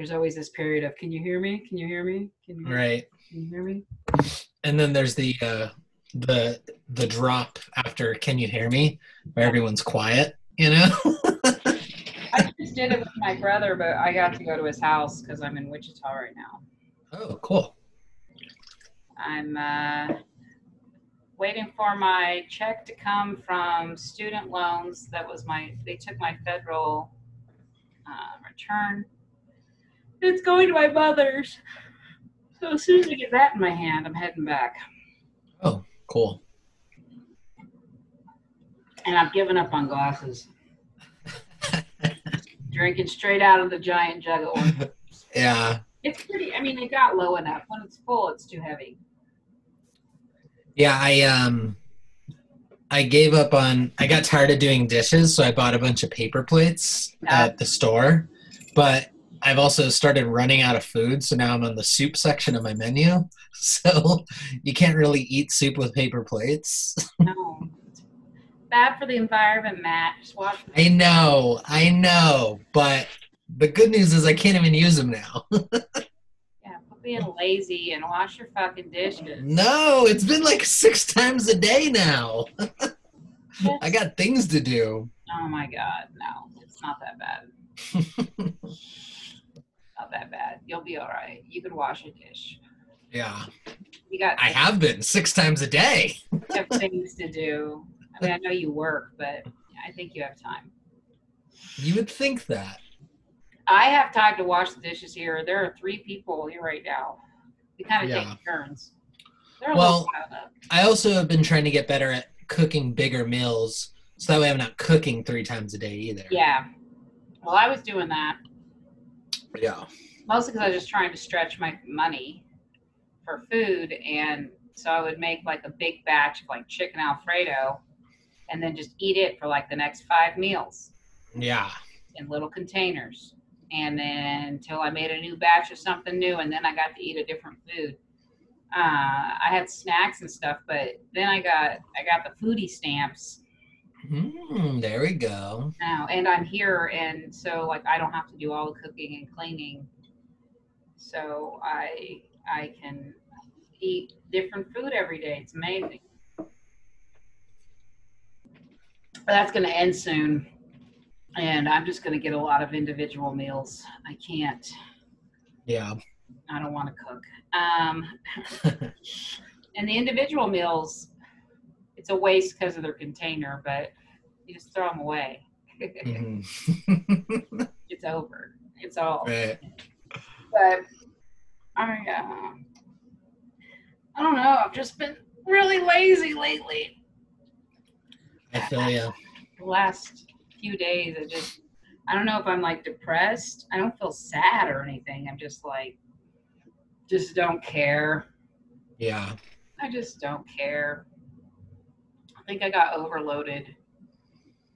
there's always this period of can you hear me? Can you hear me? Can you hear, Right. Can you hear me? And then there's the uh the the drop after can you hear me where everyone's quiet, you know? I just did it with my brother, but I got to go to his house because I'm in Wichita right now. oh, cool. I'm uh, waiting for my check to come from student loans. That was my, they took my federal uh, return. It's going to my mother's. So as soon as I get that in my hand, I'm heading back. Oh, cool. And I've given up on glasses. Drinking straight out of the giant jug of orange. Yeah. It's pretty, I mean, it got low enough. When it's full, it's too heavy. Yeah, I um I gave up on I got tired of doing dishes, so I bought a bunch of paper plates at the store. But I've also started running out of food, so now I'm on the soup section of my menu. So you can't really eat soup with paper plates. No. Bad for the environment, Matt. Just watch I know, I know, but the good news is I can't even use them now. Yeah, being lazy and wash your fucking dishes. no, it's been like six times a day now. I got things to do. Oh my god, no, it's not that bad. Not that bad. You'll be all right. You can wash a dish. Yeah, You got I have been six times a day. you have things to do. I mean, I know you work, but I think you have time. You would think that. I have time to wash the dishes here. There are three people here right now. We kind of Yeah. take turns. They're a Well, little piled up. I also have been trying to get better at cooking bigger meals, so that way I'm not cooking three times a day either. Yeah. Well, I was doing that Yeah. mostly because I was just trying to stretch my money for food, and so I would make like a big batch of like chicken alfredo, and then just eat it for like the next five meals Yeah. in little containers, and then until I made a new batch of something new, and then I got to eat a different food. Uh, I had snacks and stuff, but then I got I got the foodie stamps Mm, there we go. now, and I'm here, and so like I don't have to do all the cooking and cleaning, so I I can eat different food every day. It's amazing. But that's going to end soon, and I'm just going to get a lot of individual meals. I can't. Yeah. I don't want to cook. Um, and the individual meals, it's a waste because of their container, but you just throw them away. Mhm. it's over. It's all. right. But I, uh, I don't know. I've just been really lazy lately. I feel you. The last few days, I just, I don't know if I'm like depressed. I don't feel sad or anything. I'm just like, just don't care. Yeah. I just don't care. I think I got overloaded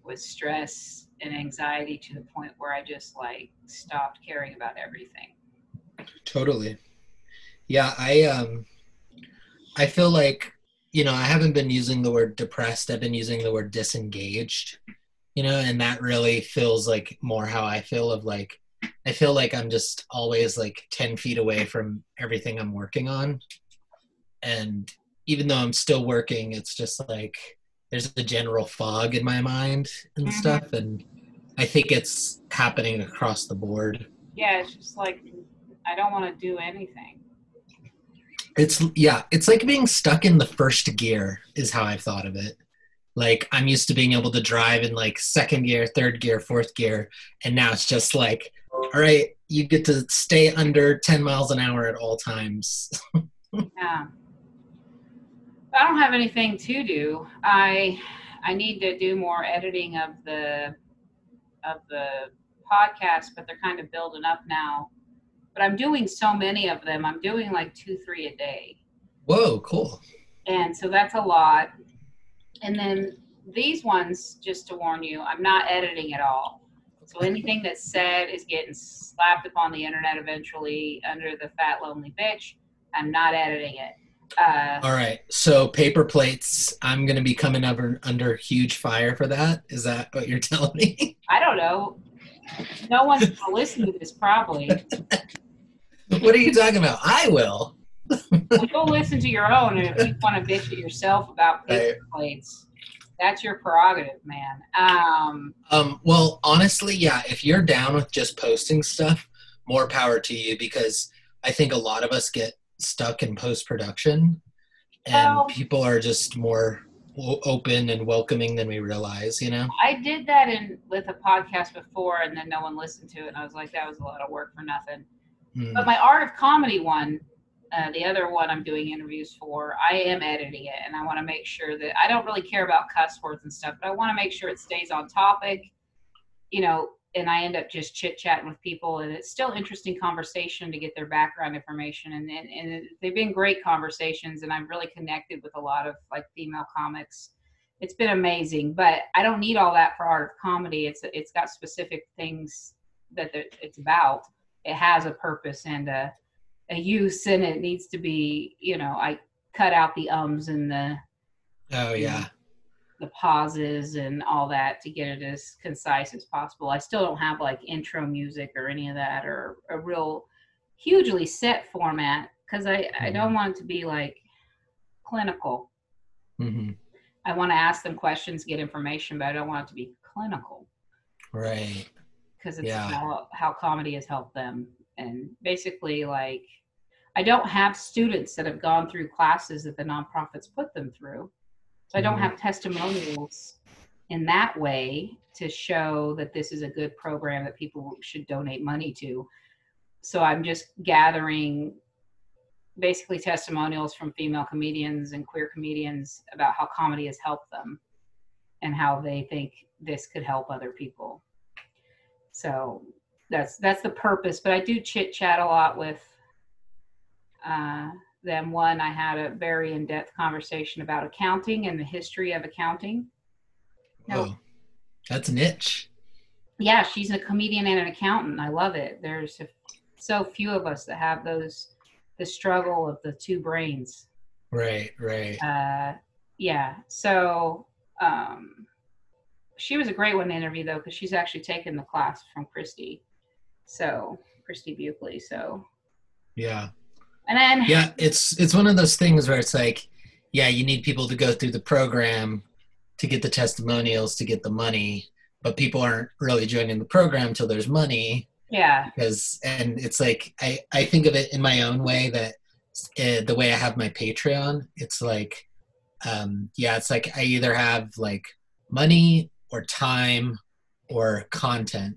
with stress and anxiety to the point where I just like stopped caring about everything. Totally. Yeah, I um I feel like you know, I haven't been using the word depressed, I've been using the word disengaged. You know, and that really feels like more how I feel of like I feel like I'm just always like 10 feet away from everything I'm working on. And even though I'm still working, it's just like there's a general fog in my mind and Mhm. stuff and I think it's happening across the board. Yeah, it's just like I don't want to do anything. It's yeah, it's like being stuck in the first gear is how I've thought of it. Like I'm used to being able to drive in like second gear, third gear, fourth gear, and now it's just like, all right, you get to stay under 10 miles an hour at all times. Yeah. I don't have anything to do. I I need to do more editing of the of the podcast, but they're kind of building up now. But I'm doing so many of them. I'm doing like two, three a day. Whoa, cool. And so that's a lot. And then these ones, just to warn you, I'm not editing at all. So anything that's said is getting slapped upon the internet eventually under the fat lonely bitch. I'm not editing it. Uh, All right. So paper plates, I'm going to be coming under under huge fire for that. Is that what you're telling me? I don't know. no one's gonna listen to this probably. What are you talking about? I will. You'll listen to your own, and if you want to bitch at yourself about paper plates, that's your prerogative, man. Um, Um, well, honestly, yeah, if you're down with just posting stuff, more power to you because I think a lot of us get stuck in post production and Well- people are just more open and welcoming than we realize, you know? I did that in with a podcast before, and then no one listened to it, and I was like, that was a lot of work for nothing. Mm, But my art of comedy one, uh, the other one I'm doing interviews for, I am editing it, and I want to make sure that I don't really care about cuss words and stuff, but I want to make sure it stays on topic, you know. And I end up just chit chatting with people, and it's still interesting conversation to get their background information, and, and and they've been great conversations, and I've really connected with a lot of like female comics. It's been amazing, but I don't need all that for art of comedy. It's it's got specific things that it's about it has a purpose and a, a use and it needs to be you know i cut out the ums and the oh, yeah. The pauses and all that to get it as concise as possible i still don't have like intro music or any of that or a real hugely set format because i i don't want it to be like clinical hmm i want to ask them questions get information but i don't want it to be clinical Right. because it's Yeah. how, how comedy has helped them. And basically, like, I don't have students that have gone through classes that the nonprofits put them through. So I don't Mhm. have testimonials in that way to show that this is a good program that people should donate money to. So I'm just gathering basically testimonials from female comedians and queer comedians about how comedy has helped them and how they think this could help other people. So that's that's the purpose. But I do chit chat a lot with uh, them. One, I had a very in depth conversation about accounting and the history of accounting. No. Oh, that's niche. Yeah, she's a comedian and an accountant. I love it. There's a, so few of us that have those the struggle of the two brains. Right, right. Uh, yeah. So um, she was a great one to interview though, because she's actually taken the class from Christy. So Christy Buckley. So Yeah. And then Yeah, it's it's one of those things where it's like, yeah, you need people to go through the program to get the testimonials to get the money, but people aren't really joining the program until there's money. Yeah, because and it's like I I think of it in my own way that uh, the way I have my Patreon, it's like um yeah, it's like I either have like money or time or content.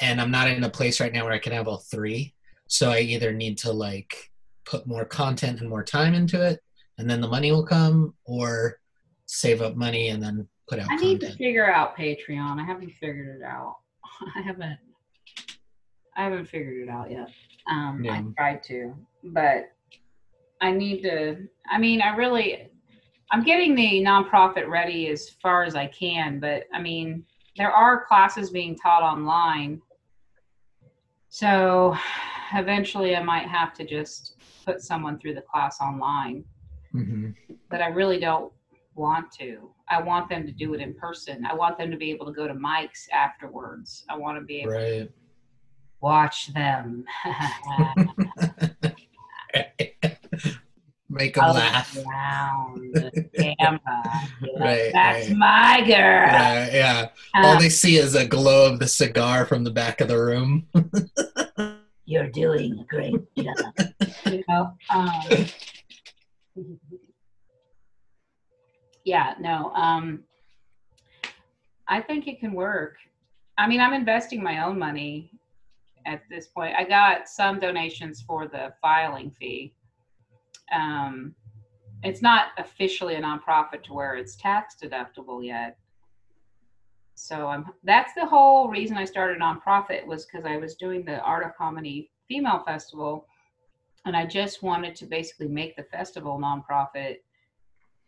And I'm not in a place right now where I can have all three. So I either need to like put more content and more time into it and then the money will come or save up money and then put out I need to figure out Patreon. I haven't figured it out. I haven't. I haven't figured it out yet. Um, I tried to, but I need to. I mean, I really. I'm getting the nonprofit ready as far as I can, but I mean, there are classes being taught online. So eventually I might have to just put someone through the class online hmm but I really don't want to. I want them to do it in person. I want them to be able to go to Mike's afterwards. I want to be able to watch them. Make them laugh. Around the camera. Right, That's right. my girl. Yeah, yeah. Uh, All they see is a glow of the cigar from the back of the room. You're doing a great job. you know, um, yeah, no, um, I think it can work. I mean, I'm investing my own money at this point. I got some donations for the filing fee. Um, it's not officially a nonprofit to where it's tax deductible yet. So I'm that's the whole reason I started a nonprofit was because I was doing the Art of Comedy Female Festival, and I just wanted to basically make the festival nonprofit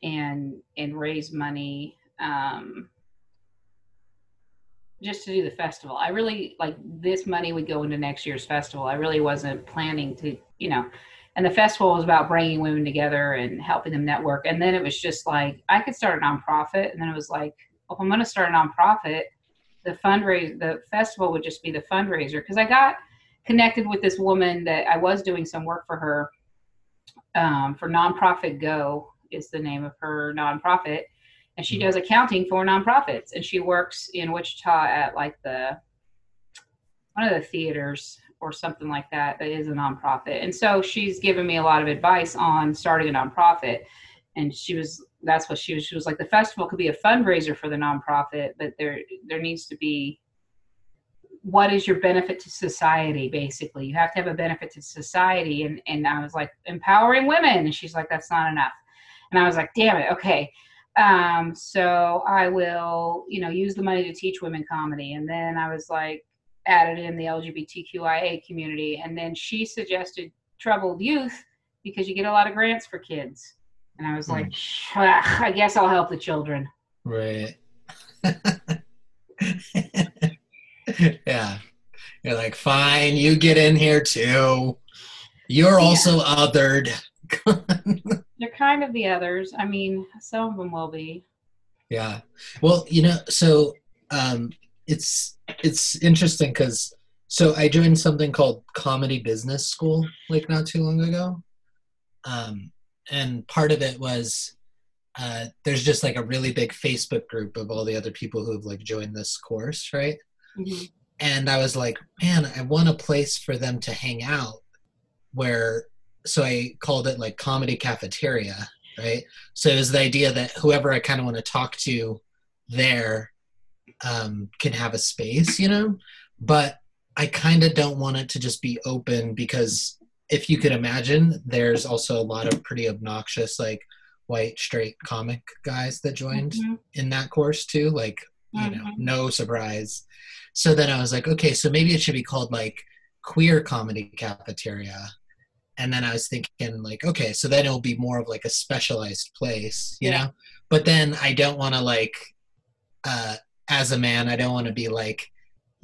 and and raise money um, just to do the festival. I really like this money would go into next year's festival. I really wasn't planning to, you know. And the festival was about bringing women together and helping them network. And then it was just like I could start a nonprofit, and then it was like, if I'm going to start a nonprofit, the fundraiser, the festival would just be the fundraiser. Because I got connected with this woman that I was doing some work for her um, for Nonprofit Go is the name of her nonprofit, and she Mhm. does accounting for nonprofits, and she works in Wichita at like the one of the theaters or something like that that is a nonprofit, and so she's given me a lot of advice on starting a nonprofit, and she was that's what she was she was like the festival could be a fundraiser for the nonprofit, but there there needs to be what is your benefit to society basically? You have to have a benefit to society. And and i was like empowering women. And she's like that's not enough. And i was like damn it okay. Um so i will you know use the money to teach women comedy. And then i was like added in the lgbtqia community. And then she suggested troubled youth because you get a lot of grants for kids and i was like i guess i'll help the children Right. yeah. You're like, fine, you get in here too. You're Yeah. also othered. they're kind of the others i mean some of them will be yeah. Well, you know, so um it's it's interesting because so I joined something called Comedy Business School like not too long ago. Um and part of it was uh there's just like a really big Facebook group of all the other people who have like joined this course, right? Mhm. and I was like, man, I want a place for them to hang out where so I called it like comedy cafeteria, right? So it was the idea that whoever I kind of want to talk to there um, can have a space, you know? But I kind of don't want it to just be open because if you could imagine, there's also a lot of pretty obnoxious, like white straight comic guys that joined Mhm. in that course too. Like, you know, Mhm. no surprise. So then I was like, okay, so maybe it should be called like queer comedy cafeteria. And then I was thinking like, okay, so then it'll be more of like a specialized place, you Yeah. know? But then I don't want to like, uh, as a man, I don't want to be like,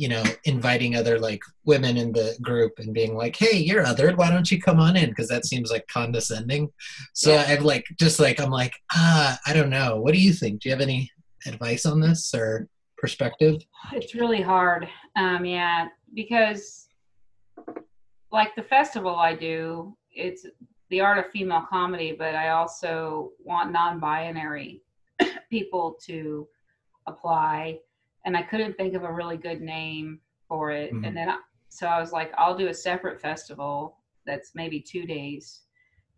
you know, inviting other like women in the group and being like, "Hey, you're othered. Why don't you come on in?" Because that seems like condescending. So Yeah. I've like just like I'm like, ah, I don't know. What do you think? Do you have any advice on this or perspective? It's really hard. Um, yeah, because like the festival I do, it's the art of female comedy, but I also want non-binary people to apply, and I couldn't think of a really good name for it. Mhm. And then I, so I was like, I'll do a separate festival that's maybe two days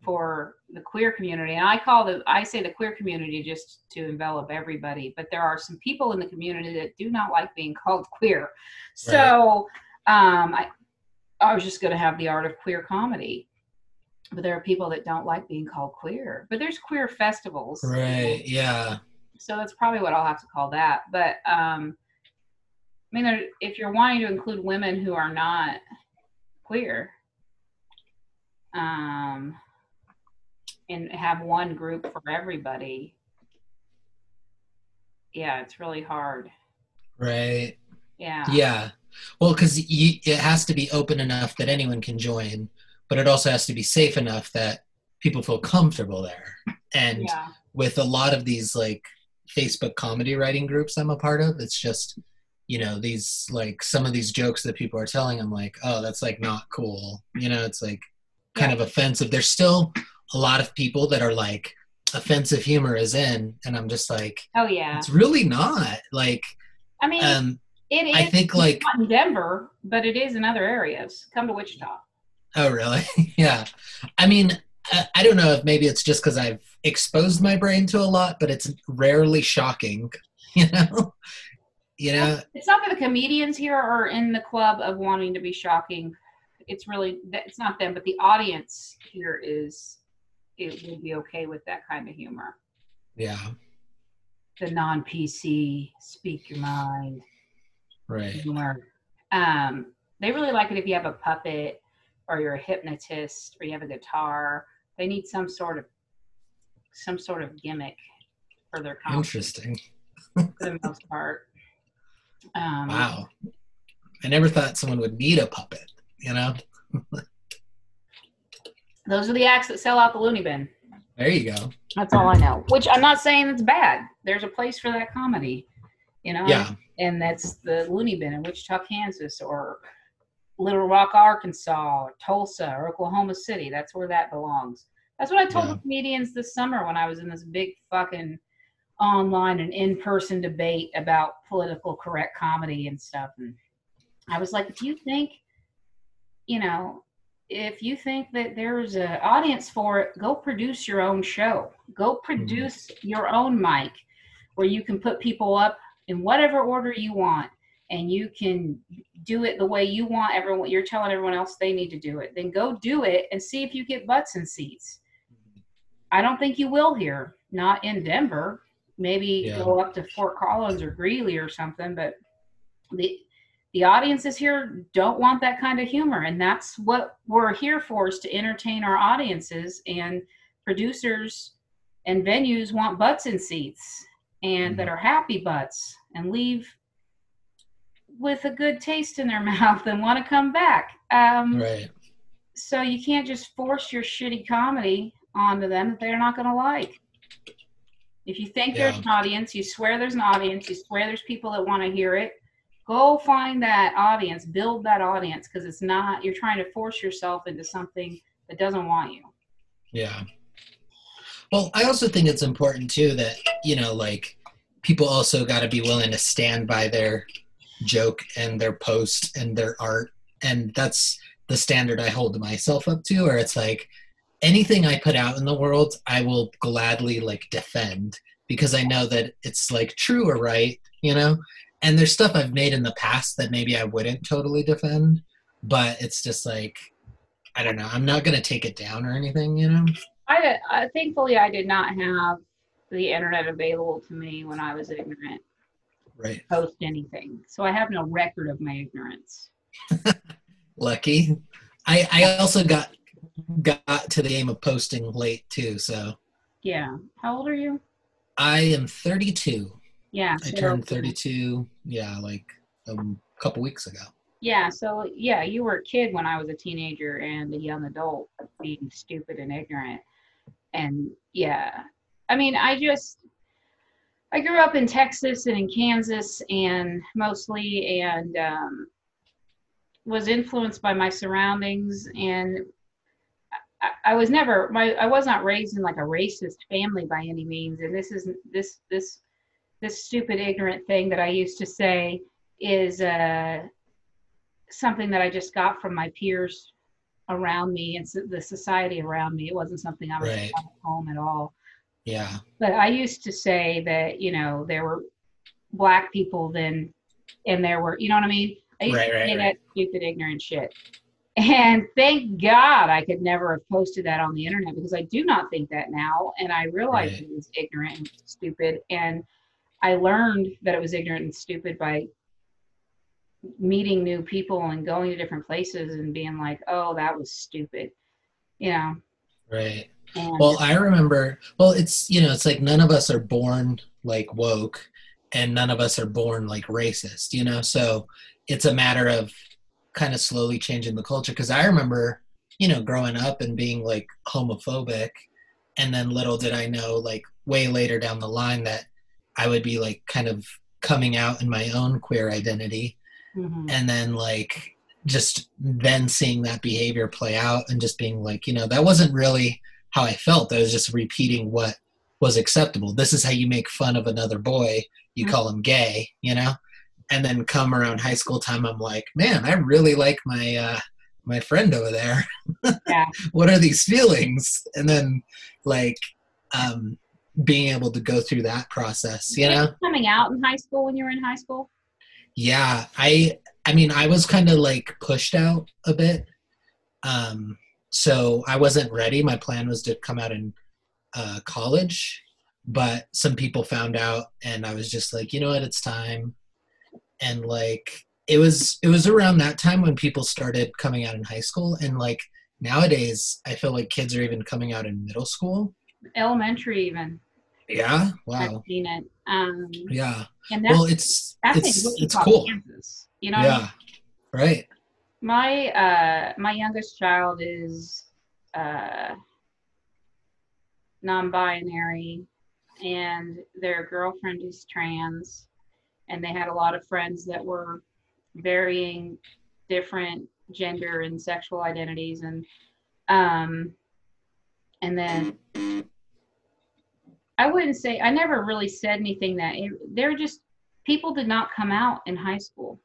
for the queer community. And I call the I say the queer community just to envelop everybody, but there are some people in the community that do not like being called queer. So um I I was just gonna have the art of queer comedy. But there are people that don't like being called queer. But there's queer festivals. Right. Yeah. So that's probably what I'll have to call that. But um I mean, there, if you're wanting to include women who are not queer, um, and have one group for everybody, yeah, it's really hard. Right. Yeah. Yeah. Well, because it has to be open enough that anyone can join, but it also has to be safe enough that people feel comfortable there. And Yeah. with a lot of these like Facebook comedy writing groups I'm a part of, it's just, you know, these like some of these jokes that people are telling, I'm like, oh, that's like not cool. You know, it's like kind of offensive. There's still a lot of people that are like, offensive humor is in, and I'm just like, Oh yeah. it's really not. Like, I mean, um, it is I think like not in Denver, but it is in other areas. Come to Wichita. Oh, really? yeah. I mean, I, I don't know if maybe it's just because I've exposed my brain to a lot, but it's rarely shocking. You know, you know. It's not that the comedians here are in the club of wanting to be shocking. It's really it's not them, but the audience here is it will be okay with that kind of humor. Yeah. The non-PC, speak your mind Right. humor. Um, they really like it if you have a puppet or you're a hypnotist or you have a guitar. They need some sort of some sort of gimmick for their comedy Interesting. for the most part. Um, Wow. I never thought someone would need a puppet. You know. Those are the acts that sell out the loony bin. There you go. That's all I know. Which I'm not saying it's bad. There's a place for that comedy. You know, Yeah. and that's the loony bin in Wichita, Kansas, or Little Rock, Arkansas, or Tulsa, or Oklahoma City. That's where that belongs. That's what I told Yeah. the comedians this summer when I was in this big fucking online and in-person debate about political correct comedy and stuff. And I was like, if you think, you know, if you think that there's an audience for it, go produce your own show. Go mm-hmm. produce your own mic where you can put people up in whatever order you want and you can do it the way you want everyone you're telling everyone else they need to do it then go do it and see if you get butts and seats. I don't think you will here not in denver. Maybe Yeah. go up to fort collins or greeley or something but the the audiences here don't want that kind of humor and that's what we're here for is to entertain our audiences and producers and venues want butts and seats and that mm-hmm. are happy butts and leave with a good taste in their mouth and want to come back um, Right. so you can't just force your shitty comedy onto them that they're not going to like if you think there's an audience you swear there's an audience you swear there's people that want to hear it go find that audience build that audience because it's not you're trying to force yourself into something that doesn't want you Yeah. Well, I also think it's important too that, you know, like people also got to be willing to stand by their joke and their post and their art. And that's the standard I hold myself up to, where it's like anything I put out in the world, I will gladly like defend because I know that it's like true or right, you know? And there's stuff I've made in the past that maybe I wouldn't totally defend, but it's just like, I don't know. I'm not going to take it down or anything, you know? I, I thankfully I did not have the internet available to me when I was ignorant Right. post anything. So I have no record of my ignorance. lucky. I I also got got to the game of posting late too, so Yeah. How old are you? I am 32. Yeah. I so- turned 32, yeah, like a couple weeks ago. Yeah. So yeah, you were a kid when I was a teenager and a young adult being stupid and ignorant. And yeah, I mean, I just, I grew up in Texas and in Kansas and mostly, and um, was influenced by my surroundings. And I, I was never, my, I was not raised in like a racist family by any means. And this is this, this, this stupid, ignorant thing that I used to say is uh, something that I just got from my peers around me and so- the society around me. It wasn't something I was Right. taught at home at all Yeah. but I used to say that you know there were black people then, and there were you know what I mean. I used Right, to right, say right. that stupid ignorant shit, and thank God I could never have posted that on the internet because I do not think that now, and I realized it was ignorant and stupid, and I learned that it was ignorant and stupid by meeting new people and going to different places and being like, oh, that was stupid, you know. Right. And Well, I remember, well, it's, you know, it's like none of us are born like woke and none of us are born like racist, you know? So it's a matter of kind of slowly changing the culture. Cause I remember, you know, growing up and being like homophobic. And then little did I know, like way later down the line, that I would be like kind of coming out in my own queer identity. Mhm. And then like just then seeing that behavior play out and just being like, you know, that wasn't really how I felt. I was just repeating what was acceptable. This is how you make fun of another boy. You Mhm. call him gay, you know? And then come around high school time, I'm like, man, I really like my uh my friend over there. Yeah. what are these feelings? And then like um being able to go through that process, you know? coming out in high school when you were in high school. Yeah, I I mean I was kind of like pushed out a bit. Um so I wasn't ready. My plan was to come out in uh college, but some people found out and I was just like, you know what, it's time. And like it was it was around that time when people started coming out in high school and like nowadays I feel like kids are even coming out in middle school. elementary even. Yeah. I've Wow. seen it. Um, Yeah. and that's, Well, it's that's it's it's cool. Kansas. You know, what I mean? Right. my uh, my youngest child is uh, non-binary, and their girlfriend is trans, and they had a lot of friends that were varying different gender and sexual identities and um and then I wouldn't say I never really said anything that it, they're just people did not come out in high school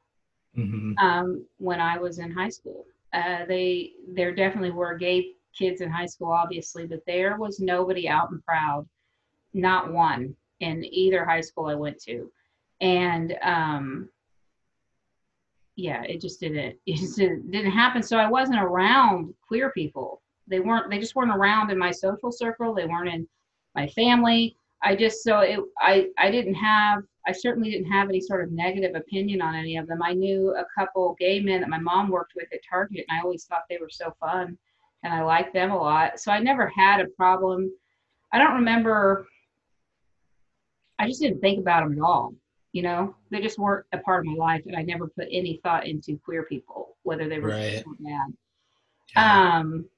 hmm um, when I was in high school. Uh, they there definitely were gay kids in high school, obviously, but there was nobody out and proud, not one in either high school I went to, and um, yeah, it just didn't it just didn't, didn't happen. So I wasn't around queer people. They weren't. They just weren't around in my social circle. They weren't in my family. I just so it. I I didn't have. I certainly didn't have any sort of negative opinion on any of them. I knew a couple gay men that my mom worked with at Target, and I always thought they were so fun, and I liked them a lot. So I never had a problem. I don't remember. I just didn't think about them at all. You know, they just weren't a part of my life, and I never put any thought into queer people, whether they were Right. bad. Yeah. Um,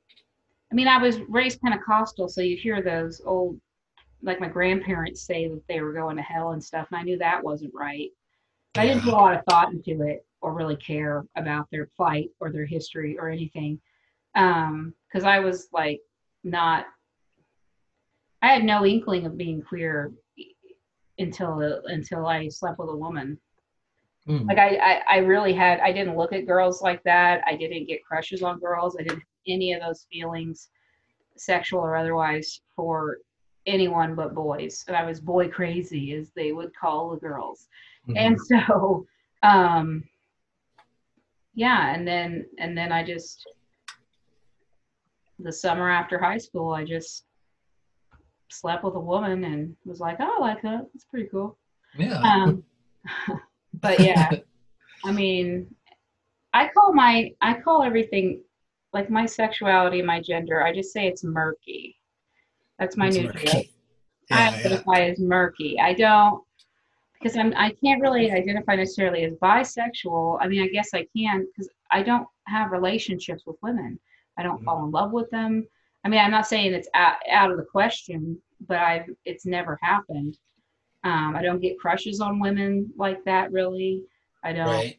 I mean, I was raised Pentecostal, so you hear those old, like my grandparents say that they were going to hell and stuff, and I knew that wasn't right. I didn't put a lot of thought into it or really care about their plight or their history or anything, because I was like not. I had no inkling of being queer until until I slept with a woman. Mm. Like I, I, I really had. I didn't look at girls like that. I didn't get crushes on girls. I didn't have any of those feelings, sexual or otherwise, for anyone but boys. And I was boy crazy, as they would call the girls. Mhm. And so, um, yeah, and then and then I just the summer after high school, I just slept with a woman and was like, oh, I like that. It's pretty cool. yeah. Um, but yeah, I mean, I call my I call everything like my sexuality, my gender. I just say it's murky. That's my new deal. I Yeah, yeah. identify as murky. I don't because I'm I can't really identify necessarily as bisexual. I mean, I guess I can because I don't have relationships with women. I don't Mhm. fall in love with them. I mean, I'm not saying it's out, out of the question, but I've it's never happened. Um, I don't get crushes on women like that really. I don't. Right.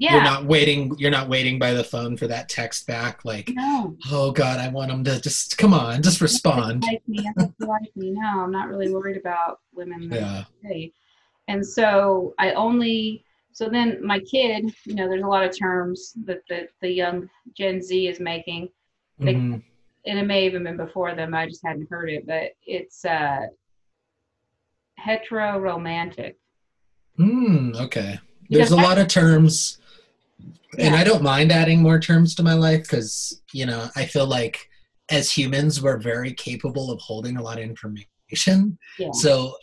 Yeah. You're not waiting. You're not waiting by the phone for that text back. Like, no. oh God, I want them to just come on, just respond. Like me, I think you like me. No, I'm not really worried about women. Yeah. And so I only so then my kid, you know, there's a lot of terms that the, the young Gen Z is making. They- Mhm. And it may have even been before them, I just hadn't heard it, but it's uh hetero romantic. Mm, okay. There's a lot of terms, and I don't mind adding more terms to my life because you know I feel like as humans we're very capable of holding a lot of information. Yeah. So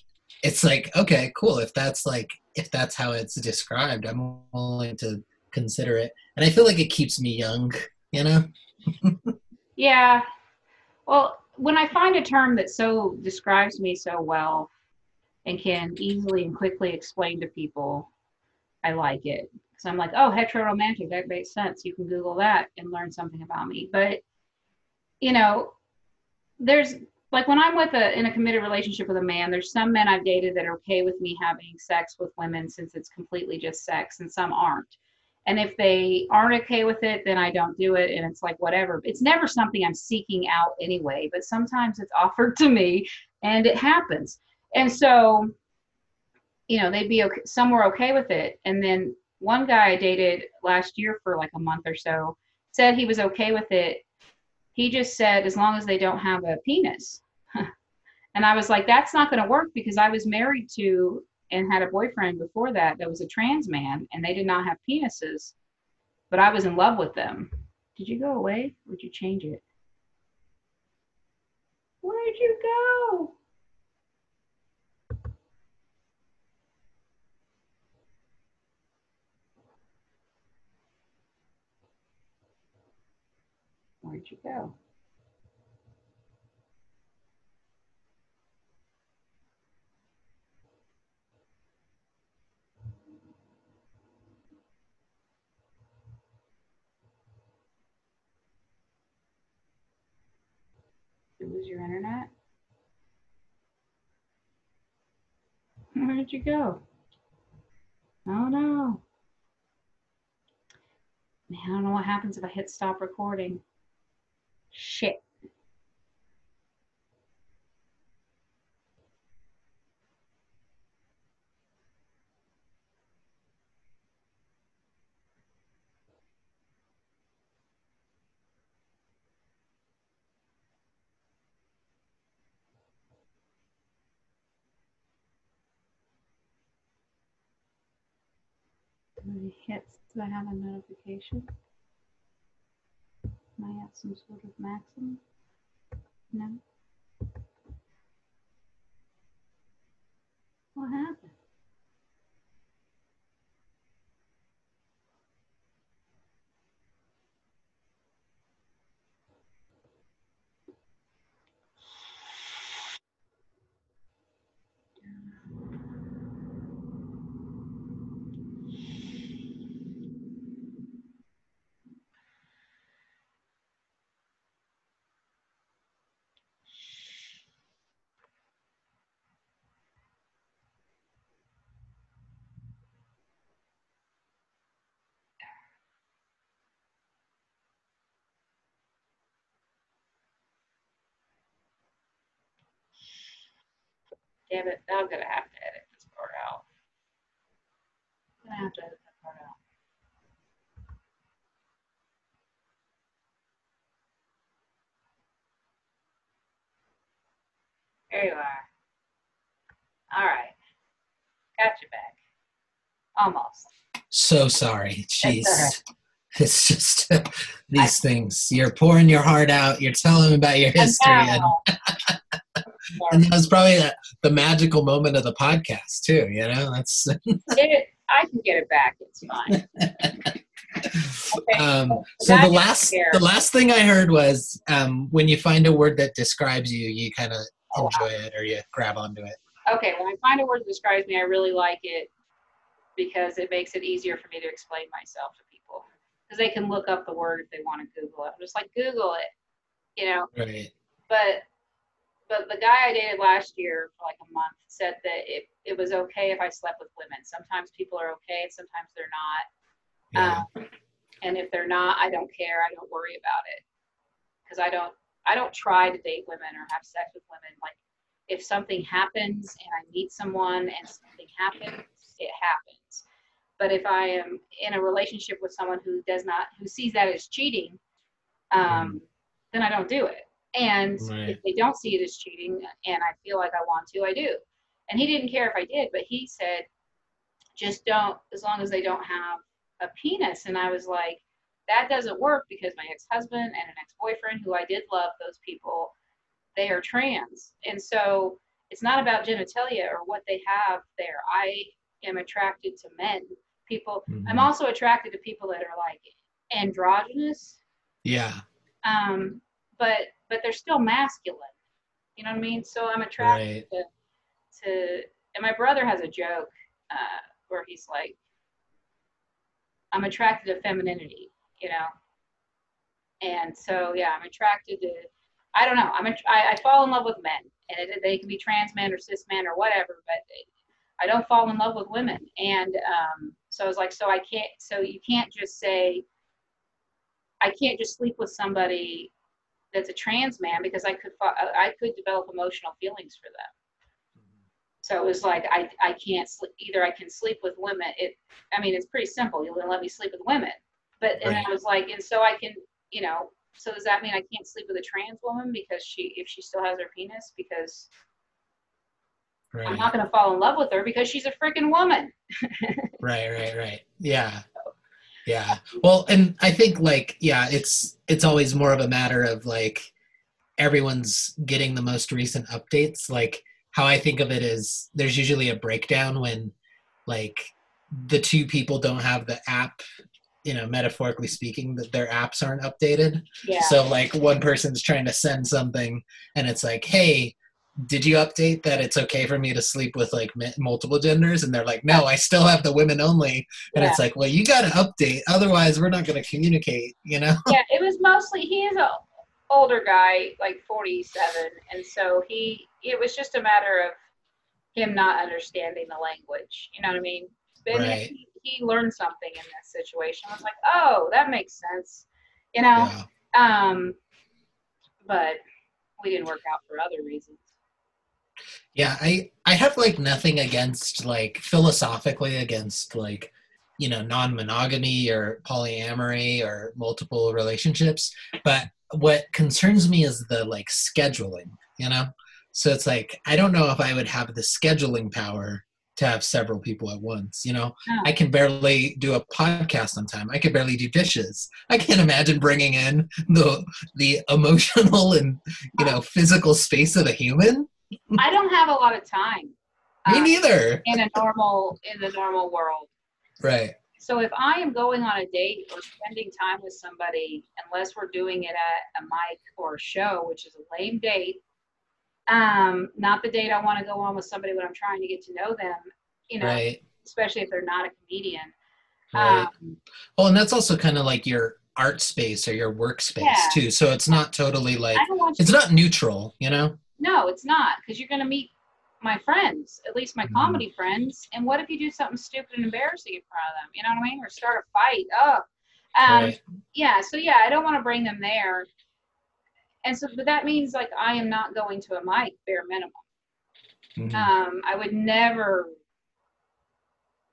it's like okay, cool. If that's like if that's how it's described, I'm willing to consider it, and I feel like it keeps me young. You know. Yeah. Well, when I find a term that so describes me so well and can easily and quickly explain to people, I like it. Because I'm like, oh, heteroromantic, that makes sense. You can Google that and learn something about me. But, you know, there's like when I'm with a in a committed relationship with a man, there's some men I've dated that are okay with me having sex with women since it's completely just sex, and some aren't. And if they aren't okay with it, then I don't do it. And it's like, whatever. It's never something I'm seeking out anyway, but sometimes it's offered to me and it happens. And so, you know, they'd be okay, some were okay with it. And then one guy I dated last year for like a month or so said he was okay with it. He just said, as long as they don't have a penis. and I was like, that's not going to work because I was married to and had a boyfriend before that that was a trans man and they did not have penises but i was in love with them did you go away or you change it where'd you go where'd you go Did you lose your internet? Where did you go? Oh no. Man, I don't know what happens if I hit stop recording. Shit. Hits, do I have a notification? Am I at some sort of maximum? No. What happened? Damn it, now I'm gonna have to edit this part out. I'm gonna have to edit that part out. There you are. All right. Got you back. Almost. So sorry. Jeez. That's. It's just uh, these things. You're pouring your heart out. You're telling them about your history. And, and that was probably the, the magical moment of the podcast, too. You know, that's. It, I can get it back. It's fine. Okay. Um, so the last the last thing I heard was um, when you find a word that describes you, you kind of Oh, wow. enjoy it or you grab onto it. Okay, when I find a word that describes me, I really like it because it makes it easier for me to explain myself to people. Because they can look up the word if they want to Google it. I'm just like, Google it, you know. Right. But but the guy I dated last year for like a month said that it, it was okay if I slept with women. Sometimes people are okay and sometimes they're not. Yeah. Um, and if they're not, I don't care. I don't worry about it because I don't I don't try to date women or have sex with women. Like if something happens and I meet someone and something happens, it happens. But if I am in a relationship with someone who does not who sees that as cheating, um, then I don't do it. And Right. if they don't see it as cheating and I feel like I want to, I do. And he didn't care if I did, but he said, just don't, as long as they don't have a penis. And I was like, that doesn't work because my ex husband and an ex boyfriend, who I did love those people, they are trans. And so it's not about genitalia or what they have there. I am attracted to men. People, I'm Mhm. also attracted to people that are like androgynous Yeah. um, but but they're still masculine. You know what I mean? So I'm attracted Right. to, to, and my brother has a joke uh, where he's like, I'm attracted to femininity, you know, and so yeah, I'm attracted to. I don't know. I'm a, I, I fall in love with men, and it, they can be trans men or cis men or whatever, but I don't fall in love with women. And um, so I was like, so I can't. So you can't just say I can't just sleep with somebody that's a trans man because I could I could develop emotional feelings for them. So it was like I I can't sleep either. I can sleep with women. It I mean it's pretty simple. You wouldn't let me sleep with women, but and Right. I was like, and so I can you know. So does that mean I can't sleep with a trans woman because she if she still has her penis because I'm not going to fall in love with her because she's a freaking woman. Right, right, right. Yeah. Yeah. Well, and I think like yeah, it's it's always more of a matter of like everyone's getting the most recent updates. Like how I think of it is there's usually a breakdown when like the two people don't have the app, you know, metaphorically speaking, that their apps aren't updated. Yeah. So like one person's trying to send something and it's like, "Hey, did you update that it's okay for me to sleep with like m- multiple genders?" And they're like, "No, I still have the women only." And yeah. it's like, "Well, you got to update, otherwise we're not going to communicate." You know? yeah, it was mostly he is a older guy, like 47, and so he it was just a matter of him not understanding the language. You know what I mean? but Right. he, he learned something in this situation. I was like, oh, that makes sense, you know. Yeah. Um, but we didn't work out for other reasons. Yeah, I I have like nothing against like philosophically against like you know non-monogamy or polyamory or multiple relationships, but what concerns me is the like scheduling, you know? So it's like I don't know if I would have the scheduling power to have several people at once, you know? No. I can barely do a podcast on time. I can barely do dishes. I can't imagine bringing in the the emotional and, you know, physical space of a human. I don't have a lot of time. Me uh, neither. in a normal in the normal world. Right. So if I am going on a date or spending time with somebody, unless we're doing it at a mic or a show, which is a lame date, um, not the date I want to go on with somebody when I'm trying to get to know them, you know, Right. especially if they're not a comedian. Right. Um, well, and that's also kind of like your art space or your workspace Yeah. too. So it's not totally like I don't want you it's not neutral, you know? No, it's not, because you're going to meet my friends, at least my Mhm. comedy friends. And what if you do something stupid and embarrassing in front of them? You know what I mean? Or start a fight. Oh, um, Right. yeah. So yeah, I don't want to bring them there. And so, but that means like I am not going to a mic, bare minimum. Mhm. Um, I would never.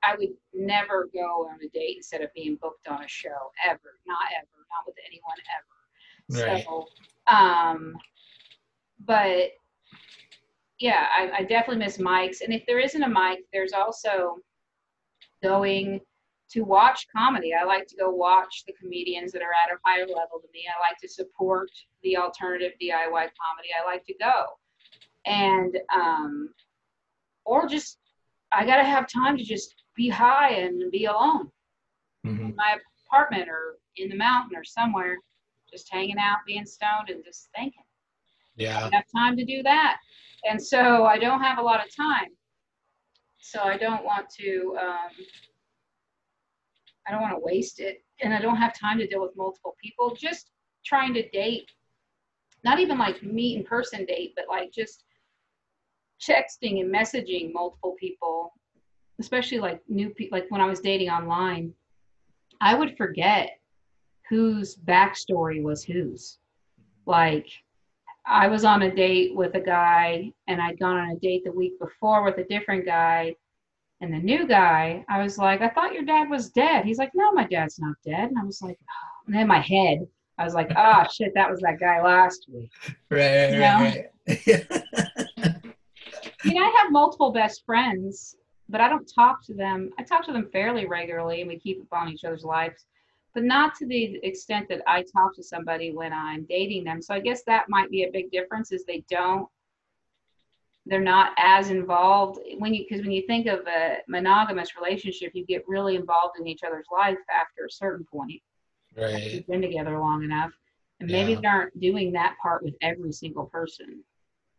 I would never go on a date instead of being booked on a show ever, not ever, not with anyone ever. Right. So, um, but yeah, I, I definitely miss mics. And if there isn't a mic, there's also going to watch comedy. I like to go watch the comedians that are at a higher level than me. I like to support the alternative DIY comedy. I like to go. And, um, or just, I got to have time to just be high and be alone Mhm. in my apartment or in the mountain or somewhere, just hanging out, being stoned, and just thinking. I Yeah. don't have time to do that. And so I don't have a lot of time. So I don't want to, um, I don't want to waste it. And I don't have time to deal with multiple people. Just trying to date, not even like meet in person date, but like just texting and messaging multiple people, especially like new people, like when I was dating online, I would forget whose backstory was whose. Like, I was on a date with a guy, and I'd gone on a date the week before with a different guy. And the new guy, I was like, I thought your dad was dead. He's like, No, my dad's not dead. And I was like, oh. and in my head, I was like, Oh shit, that was that guy last week. Right, right, Yeah. right, right. I mean, I have multiple best friends, but I don't talk to them. I talk to them fairly regularly, and we keep up on each other's lives, but not to the extent that I talk to somebody when I'm dating them. So I guess that might be a big difference. Is they don't, they're not as involved when you because when you think of a monogamous relationship, you get really involved in each other's life after a certain point. right. You've been together long enough, and maybe Yeah. they aren't doing that part with every single person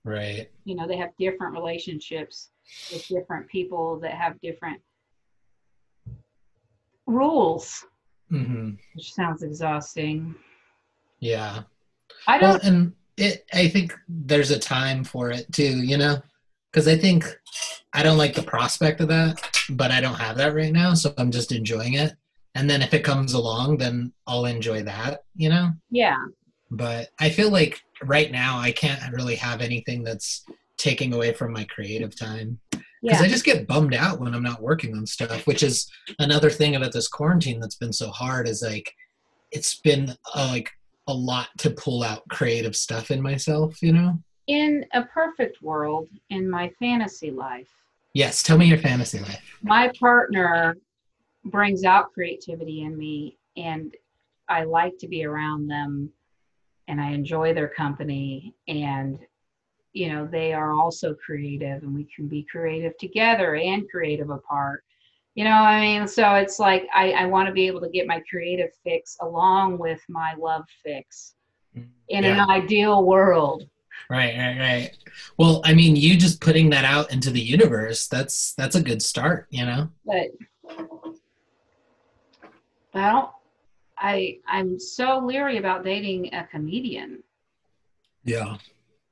Right. you know they have different relationships with different people that have different rules hmm which sounds exhausting Yeah. i don't and it, I think there's a time for it too, you know, because I think I don't like the prospect of that, but I don't have that right now, so I'm just enjoying it. And then if it comes along, then I'll enjoy that, you know. yeah But I feel like right now I can't really have anything that's taking away from my creative time because yeah I just get bummed out when I'm not working on stuff, which is another thing about this quarantine that's been so hard. Is like it's been uh, like a lot to pull out creative stuff in myself, you know. in a perfect world in my fantasy life Yes, tell me your fantasy life. my partner brings out creativity in me and i like to be around them and i enjoy their company and you know they are also creative and we can be creative together and creative apart you know i mean so it's like i, I want to be able to get my creative fix along with my love fix in Yeah. an ideal world Right, right, right. Well, I mean, you just putting that out into the universe, that's that's a good start, you know? but but I don't I I'm so leery about dating a comedian. Yeah.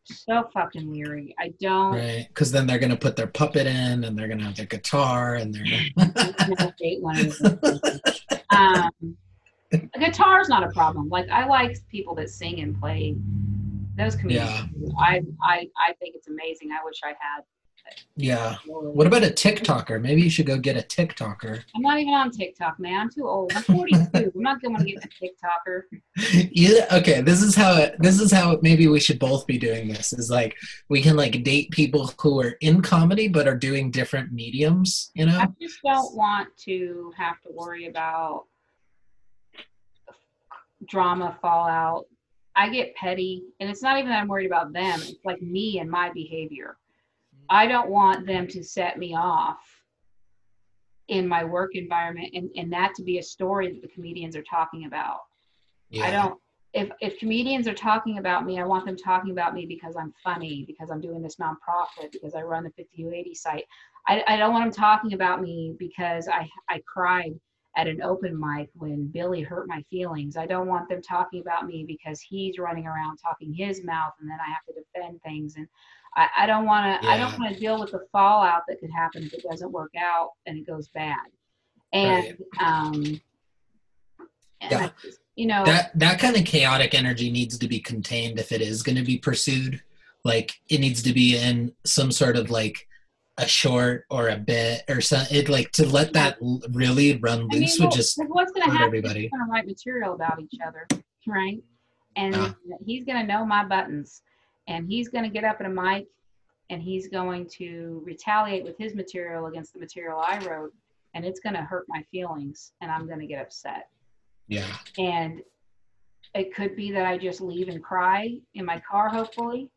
So fucking weary. I don't. Right, because then they're gonna put their puppet in, and they're gonna have their guitar, and they're gonna date one of um, a guitar's not a problem. Like I like people that sing and play. Those comedians, Yeah. I, I, I think it's amazing. I wish I had. Yeah. What about a TikToker? Maybe you should go get a TikToker. I'm not even on TikTok, man. I'm too old. I'm 42. I'm not going to get a TikToker. yeah. Okay. This is how. It, this is how maybe we should both be doing this. Is like we can like date people who are in comedy but are doing different mediums. You know. I just don't want to have to worry about drama, fallout. I get petty, and it's not even that I'm worried about them. It's like me and my behavior. I don't want them to set me off in my work environment and, and that to be a story that the comedians are talking about. Yeah. I don't if if comedians are talking about me, I want them talking about me because I'm funny, because I'm doing this nonprofit, because I run the 5080 site. I, I don't want them talking about me because I I cried at an open mic when Billy hurt my feelings. I don't want them talking about me because he's running around talking his mouth and then I have to defend things and I, I don't want to I don't want to deal with the fallout that could happen if it doesn't work out and it goes bad. And um and Yeah. Just- you know that that kind of chaotic energy needs to be contained if it is going to be pursued like it needs to be in some sort of like a short or a bit or something like to let that really run I mean, loose well, would just like, what's hurt happen? everybody. Going to write material about each other, right? And Yeah. he's going to know my buttons, and he's going to get up at a mic, and he's going to retaliate with his material against the material I wrote, and it's going to hurt my feelings, and I'm going to get upset. yeah And it could be that I just leave and cry in my car, hopefully,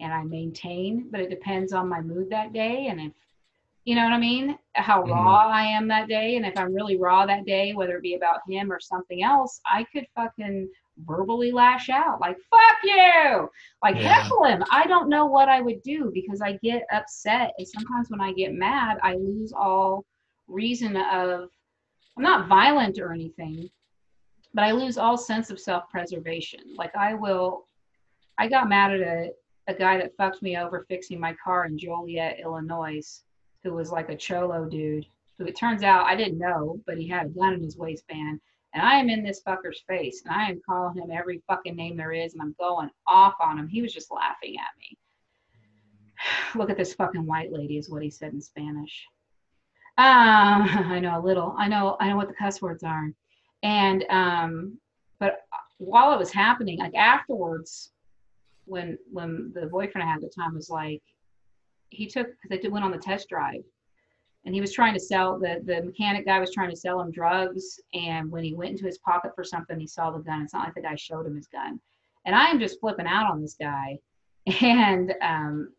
and I maintain, but it depends on my mood that day. And if, you know what I mean? How Mhm. raw I am that day. And if I'm really raw that day, whether it be about him or something else, I could fucking verbally lash out like, fuck you, like Yeah. heckle him. I don't know what I would do because I get upset. And sometimes when I get mad, I lose all reason of, I'm not violent or anything, but I lose all sense of self preservation. Like I will, I got mad at a, a guy that fucked me over fixing my car in Joliet, Illinois, who was like a cholo dude. Who it turns out I didn't know, but he had a gun in his waistband. And I am in this fucker's face and I am calling him every fucking name there is and I'm going off on him. He was just laughing at me. Look at this fucking white lady, is what he said in Spanish. Um, I know a little. I know I know what the cuss words are. And um, but while it was happening, like afterwards, when when the boyfriend I had at the time was like, he took because they did- went on the test drive, and he was trying to sell the the mechanic guy was trying to sell him drugs, and when he went into his pocket for something, he saw the gun. It's not like the guy showed him his gun, and I am just flipping out on this guy, and um,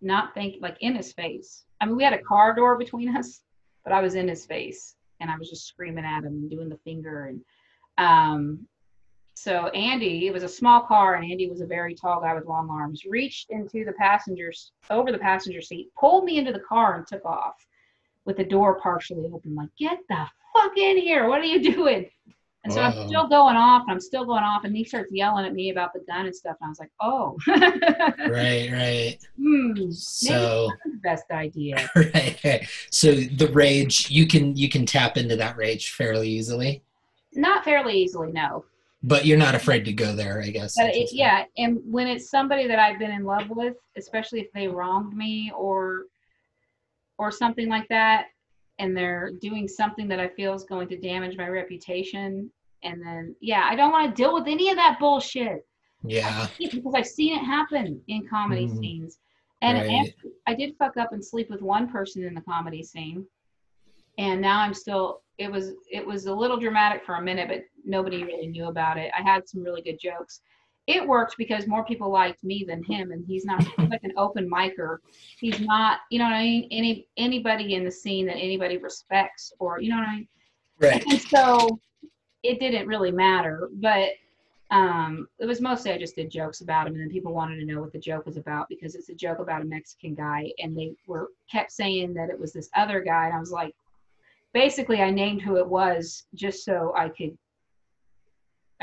not think like in his face. I mean, we had a car door between us, but I was in his face and I was just screaming at him and doing the finger and um so Andy, it was a small car and Andy was a very tall guy with long arms, reached into the passengers over the passenger seat, pulled me into the car and took off with the door partially open, like, get the fuck in here. What are you doing? And so. I'm still going off and I'm still going off and he starts yelling at me about the gun and stuff. And I was like, oh, right right hmm, so the best idea. right, right so the rage you can you can tap into that rage fairly easily Not fairly easily, no. but you're not afraid to go there i guess But it, yeah, and when it's somebody that I've been in love with, especially if they wronged me or or something like that, and they're doing something that I feel is going to damage my reputation, and then yeah, I don't want to deal with any of that bullshit yeah because I've seen it happen in comedy Mhm. scenes, and Right. and I did fuck up and sleep with one person in the comedy scene, and now I'm still. It was it was a little dramatic for a minute, but nobody really knew about it. I had some really good jokes. It worked because more people liked me than him, and he's not like an open micer. He's not, you know what I mean? Any anybody in the scene that anybody respects, or you know what I mean? right And so it didn't really matter, but um, it was mostly I just did jokes about him, and then people wanted to know what the joke was about because it's a joke about a Mexican guy, and they were kept saying that it was this other guy, and I was like, basically, I named who it was just so I could.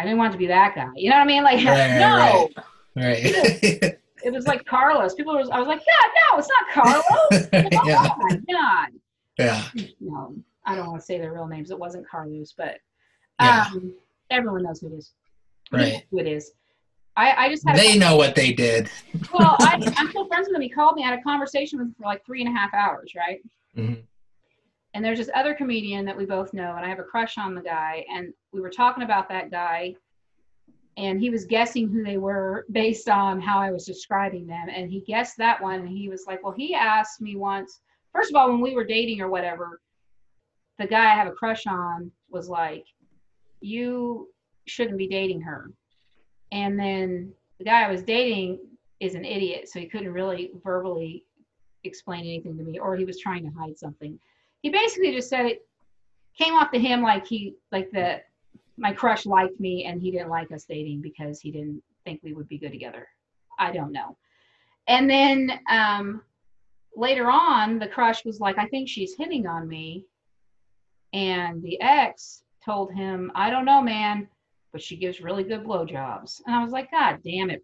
I didn't want to be that guy. You know what I mean? Like, Right, no, right. right. It was like Carlos. People was I was like, yeah, no, it's not Carlos. oh yeah, my god. yeah, No, I don't want to say their real names. It wasn't Carlos, but Yeah. um, everyone knows who it is. Right. Who it is. I, I just had a They know what they did. well, I, I'm still friends with him. He called me. I had a conversation with him for like three and a half hours, right? Mhm. And there's this other comedian that we both know, and I have a crush on the guy. And we were talking about that guy, and he was guessing who they were based on how I was describing them. And he guessed that one, and he was like, "Well, he asked me once. First of all, when we were dating or whatever, the guy I have a crush on was like, "You shouldn't be dating her." And then the guy I was dating is an idiot, so he couldn't really verbally explain anything to me, or he was trying to hide something. He basically just said it came off to him like he like the my crush liked me and he didn't like us dating because he didn't think we would be good together. I don't know. And then um, later on, the crush was like, I think she's hitting on me. And the ex told him, I don't know, man, but she gives really good blowjobs. And I was like, God damn it,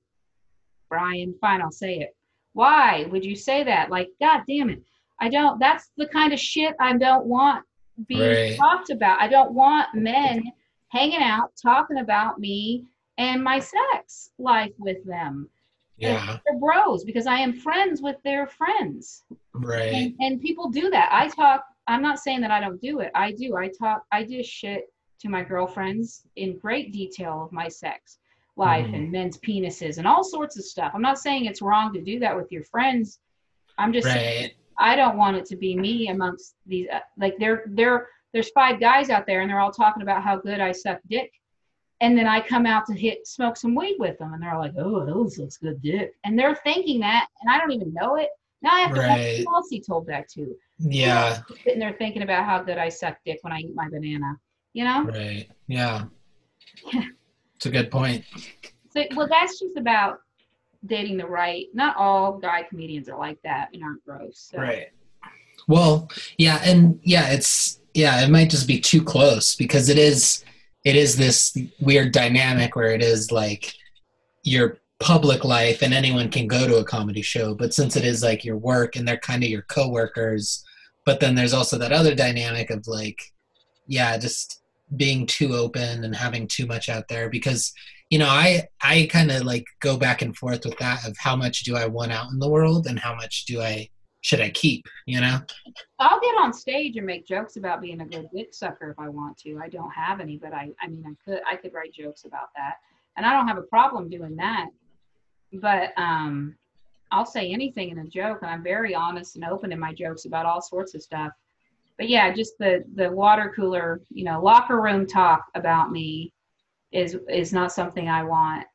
Brian. Fine, I'll say it. Why would you say that? Like, God damn it. I don't, that's the kind of shit I don't want being Right. talked about. I don't want men hanging out talking about me and my sex life with them. Yeah, They're bros because I am friends with their friends. right. And, and people do that. I talk, I'm not saying that I don't do it. I do. I talk, I dish shit to my girlfriends in great detail of my sex life Mhm. and men's penises and all sorts of stuff. I'm not saying it's wrong to do that with your friends. I'm just saying Right. I don't want it to be me amongst these uh, like there there there's five guys out there and they're all talking about how good I suck dick. And then I come out to hit smoke some weed with them and they're like, "Oh, those looks good dick." And they're thinking that and I don't even know it. Now I have to Right. who else told that to. Yeah, Sitting there thinking about how good I suck dick when I eat my banana. You know? right. Yeah. Yeah. It's a good point. So well that's just about dating the right not all guy comedians are like that and aren't gross. So. Right. Well, yeah, and yeah, it's yeah, it might just be too close because it is it is this weird dynamic where it is like your public life and anyone can go to a comedy show, but since it is like your work and they're kind of your coworkers, but then there's also that other dynamic of like yeah, just being too open and having too much out there because you know, I I kind of like go back and forth with that of how much do I want out in the world and how much do I should I keep, you know? I'll get on stage and make jokes about being a good dick sucker if I want to. I don't have any, but I, I mean, I could, I could write jokes about that, and I don't have a problem doing that. But um, I'll say anything in a joke, and I'm very honest and open in my jokes about all sorts of stuff. But yeah, just the the water cooler, you know, locker room talk about me is is not something I want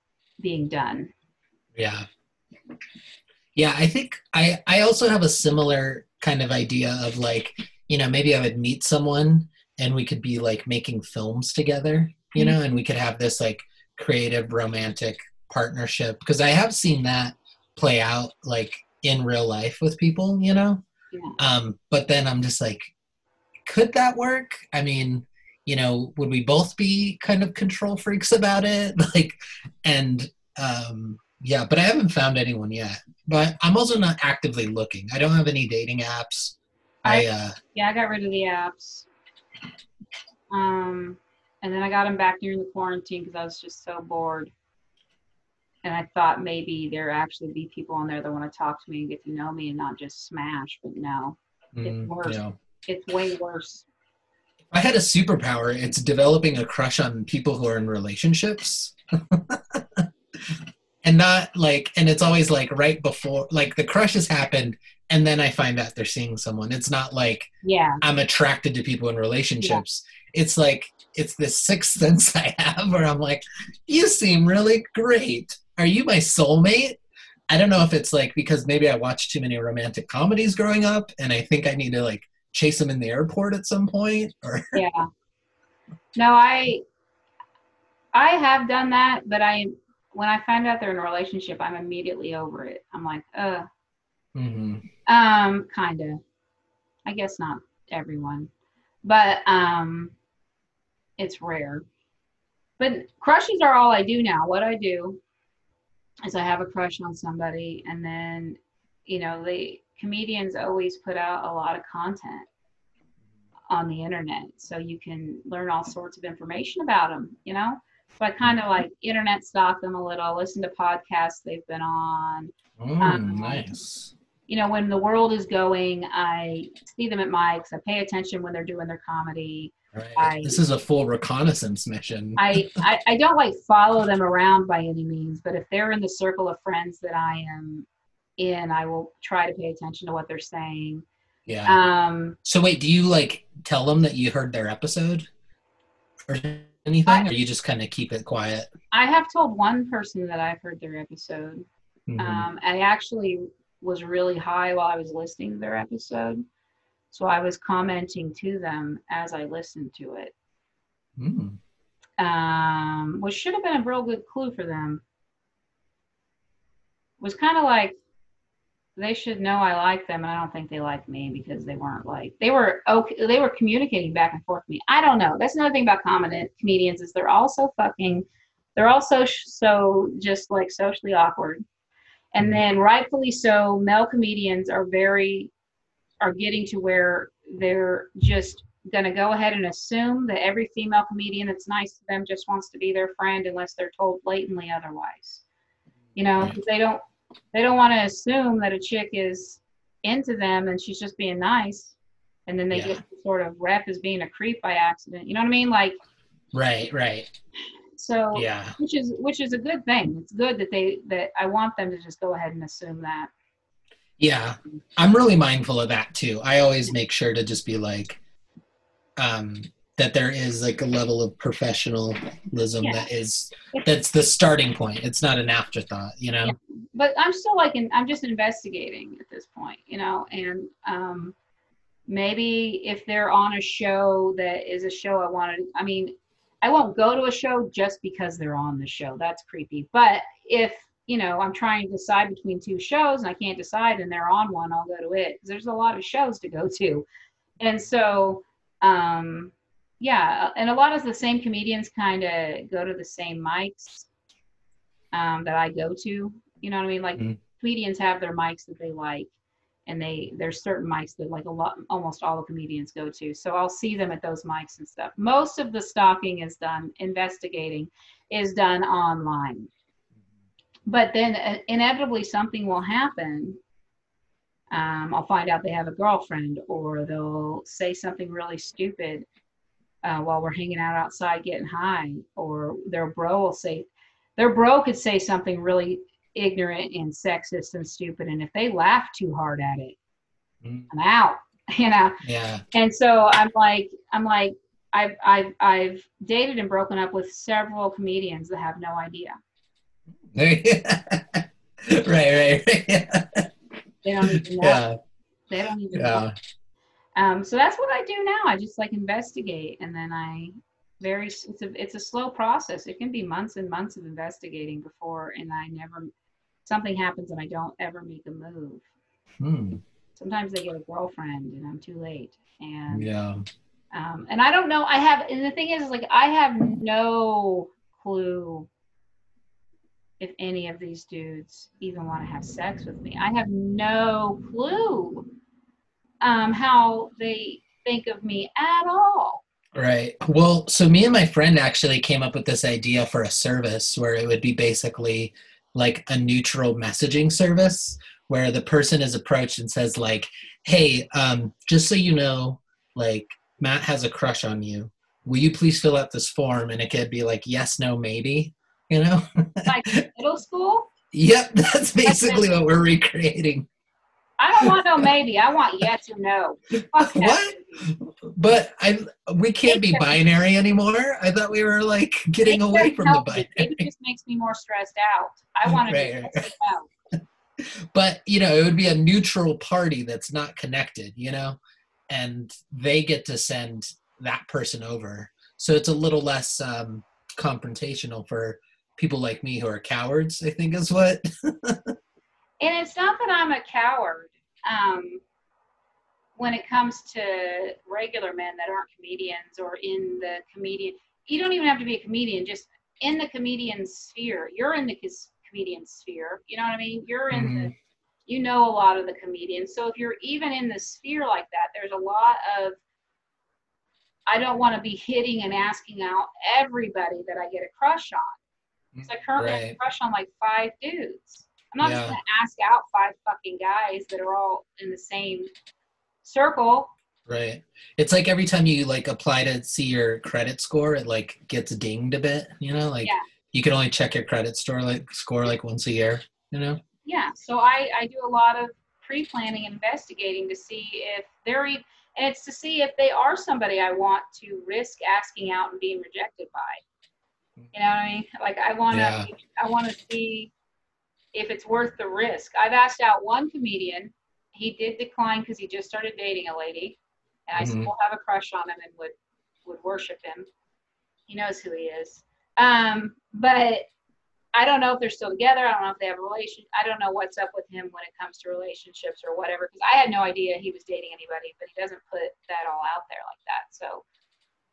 being done. Yeah. Yeah, I think I I also have a similar kind of idea of like, you know, maybe I would meet someone and we could be like making films together, you know, and we could have this like creative romantic partnership because I have seen that play out like in real life with people, you know. Yeah. Um but then I'm just like could that work? I mean, you know, would we both be kind of control freaks about it? Like and um yeah, but I haven't found anyone yet. But I'm also not actively looking. I don't have any dating apps. I uh Yeah, I got rid of the apps. Um, and then I got them back during the quarantine because I was just so bored. And I thought maybe there actually be people on there that want to talk to me and get to know me and not just smash. But no, mm, worse. know. it's way worse. I had a superpower, it's developing a crush on people who are in relationships. and not like and it's always like right before like the crush has happened and then I find out they're seeing someone. It's not like Yeah, I'm attracted to people in relationships. It's like it's this sixth sense I have where I'm like, you seem really great. Are you my soulmate? I don't know if it's like because maybe I watched too many romantic comedies growing up and I think I need to like chase them in the airport at some point or yeah. No, I I have done that, but I when I find out they're in a relationship, I'm immediately over it. I'm like, uh, mm-hmm. Um, kinda. I guess not everyone, but um, it's rare. But crushes are all I do now. What I do is I have a crush on somebody, and then, you know, the comedians always put out a lot of content on the internet, so you can learn all sorts of information about them. You know, so I kind of like internet stalk them a little, listen to podcasts they've been on. Mm, Um, nice. You know, when the world is going, I see them at mics. I pay attention when they're doing their comedy. Right. I- this is a full reconnaissance mission. I, I, I don't like follow them around by any means, but if they're in the circle of friends that I am in, I will try to pay attention to what they're saying. yeah. Um, so wait, do you like tell them that you heard their episode or anything, I- or you just kind of keep it quiet? I have told one person that I've heard their episode. Mhm. Um, I actually was really high while I was listening to their episode. So I was commenting to them as I listened to it, Mm. um, which should have been a real good clue for them. was kind of like they should know I like them, and I don't think they like me because they weren't like they were okay. They were communicating back and forth with me. I don't know. That's another thing about comedy comedians is they're all so fucking. They're all so so just like socially awkward, and mm-hmm. then rightfully so. Male comedians are very are getting to where they're just going to go ahead and assume that every female comedian that's nice to them just wants to be their friend unless they're told blatantly otherwise. You know, mm-hmm. 'cause they don't they don't want to assume that a chick is into them and she's just being nice and then they Yeah. get sort of rep as being a creep by accident. You know what I mean? Like Right, right. so Yeah. which is which is a good thing. It's good that they that I want them to just go ahead and assume that. Yeah. I'm really mindful of that too. I always make sure to just be like, um, that there is like a level of professionalism Yeah. that is that's the starting point. It's not an afterthought, you know? but I'm still like in, I'm just investigating at this point, you know, and um, maybe if they're on a show that is a show I wanted, I mean, I won't go to a show just because they're on the show. That's creepy. But if you know I'm trying to decide between two shows and I can't decide and they're on one, I'll go to it there's a lot of shows to go to, and so um, yeah, and a lot of the same comedians kind of go to the same mics um, that I go to. You know what I mean? Like Mhm. comedians have their mics that they like, and they there's certain mics that like a lot, almost all the comedians go to. So I'll see them at those mics and stuff. Most of the stalking is done, investigating is done online. But then uh, inevitably something will happen. Um, I'll find out they have a girlfriend, or they'll say something really stupid uh, while we're hanging out outside getting high, or their bro will say, their bro could say something really ignorant and sexist and stupid, and if they laugh too hard at it, Mm. I'm out, you know. Yeah. And so I'm like, I'm like, I've I've I've dated and broken up with several comedians that have no idea. right, right, right. Yeah. They don't even know. Yeah. They don't even know. Um, so that's what I do now. I just like investigate, and then I very it's a it's a slow process. It can be months and months of investigating before, and I never something happens and I don't ever make a move. Hmm. Sometimes they get a girlfriend, and I'm too late. And Yeah. um, and I don't know. I have, and the thing is, is like I have no clue if any of these dudes even want to have sex with me. I have no clue um, how they think of me at all. Right. Well, so me and my friend actually came up with this idea for a service where it would be basically like a neutral messaging service where the person is approached and says like, "Hey, um, just so you know, like Matt has a crush on you. Will you please fill out this form?" And it could be like yes, no, maybe. You know? Like middle school, yep, that's basically what we're recreating. I don't want no maybe. I want yes or no. What? But I we can't be binary anymore. I thought we were like getting It away from the binary. It just makes me more stressed out. I want to Right, stressed but you know it would be a neutral party that's not connected you know and they get to send that person over so it's a little less um confrontational for people like me who are cowards i think is what and it's not that I'm a coward um, when it comes to regular men that aren't comedians or in the comedian. You don't even have to be a comedian, just in the comedian sphere. You're in the comedian sphere. You know what I mean? You're in Mhm. the, you know a lot of the comedians. So if you're even in the sphere like that, there's a lot of, I don't want to be hitting and asking out everybody that I get a crush on. So I currently have a crush on like five dudes. I'm not just gonna ask out five fucking guys that are all in the same circle. Right. It's like every time you like apply to see your credit score, it like gets dinged a bit, you know, like Yeah. you can only check your credit store like score like once a year, you know? Yeah, so I, I do a lot of pre-planning investigating to see if they're e- and it's to see if they are somebody I want to risk asking out and being rejected by. You know what I mean? Like I want to Yeah. I want to see if it's worth the risk. I've asked out one comedian. He did decline because he just started dating a lady, and I Mhm. still have a crush on him and would would worship him. He knows who he is. Um, but I don't know if they're still together. I don't know if they have a relation. I don't know what's up with him when it comes to relationships or whatever. Because I had no idea he was dating anybody, but he doesn't put that all out there like that. So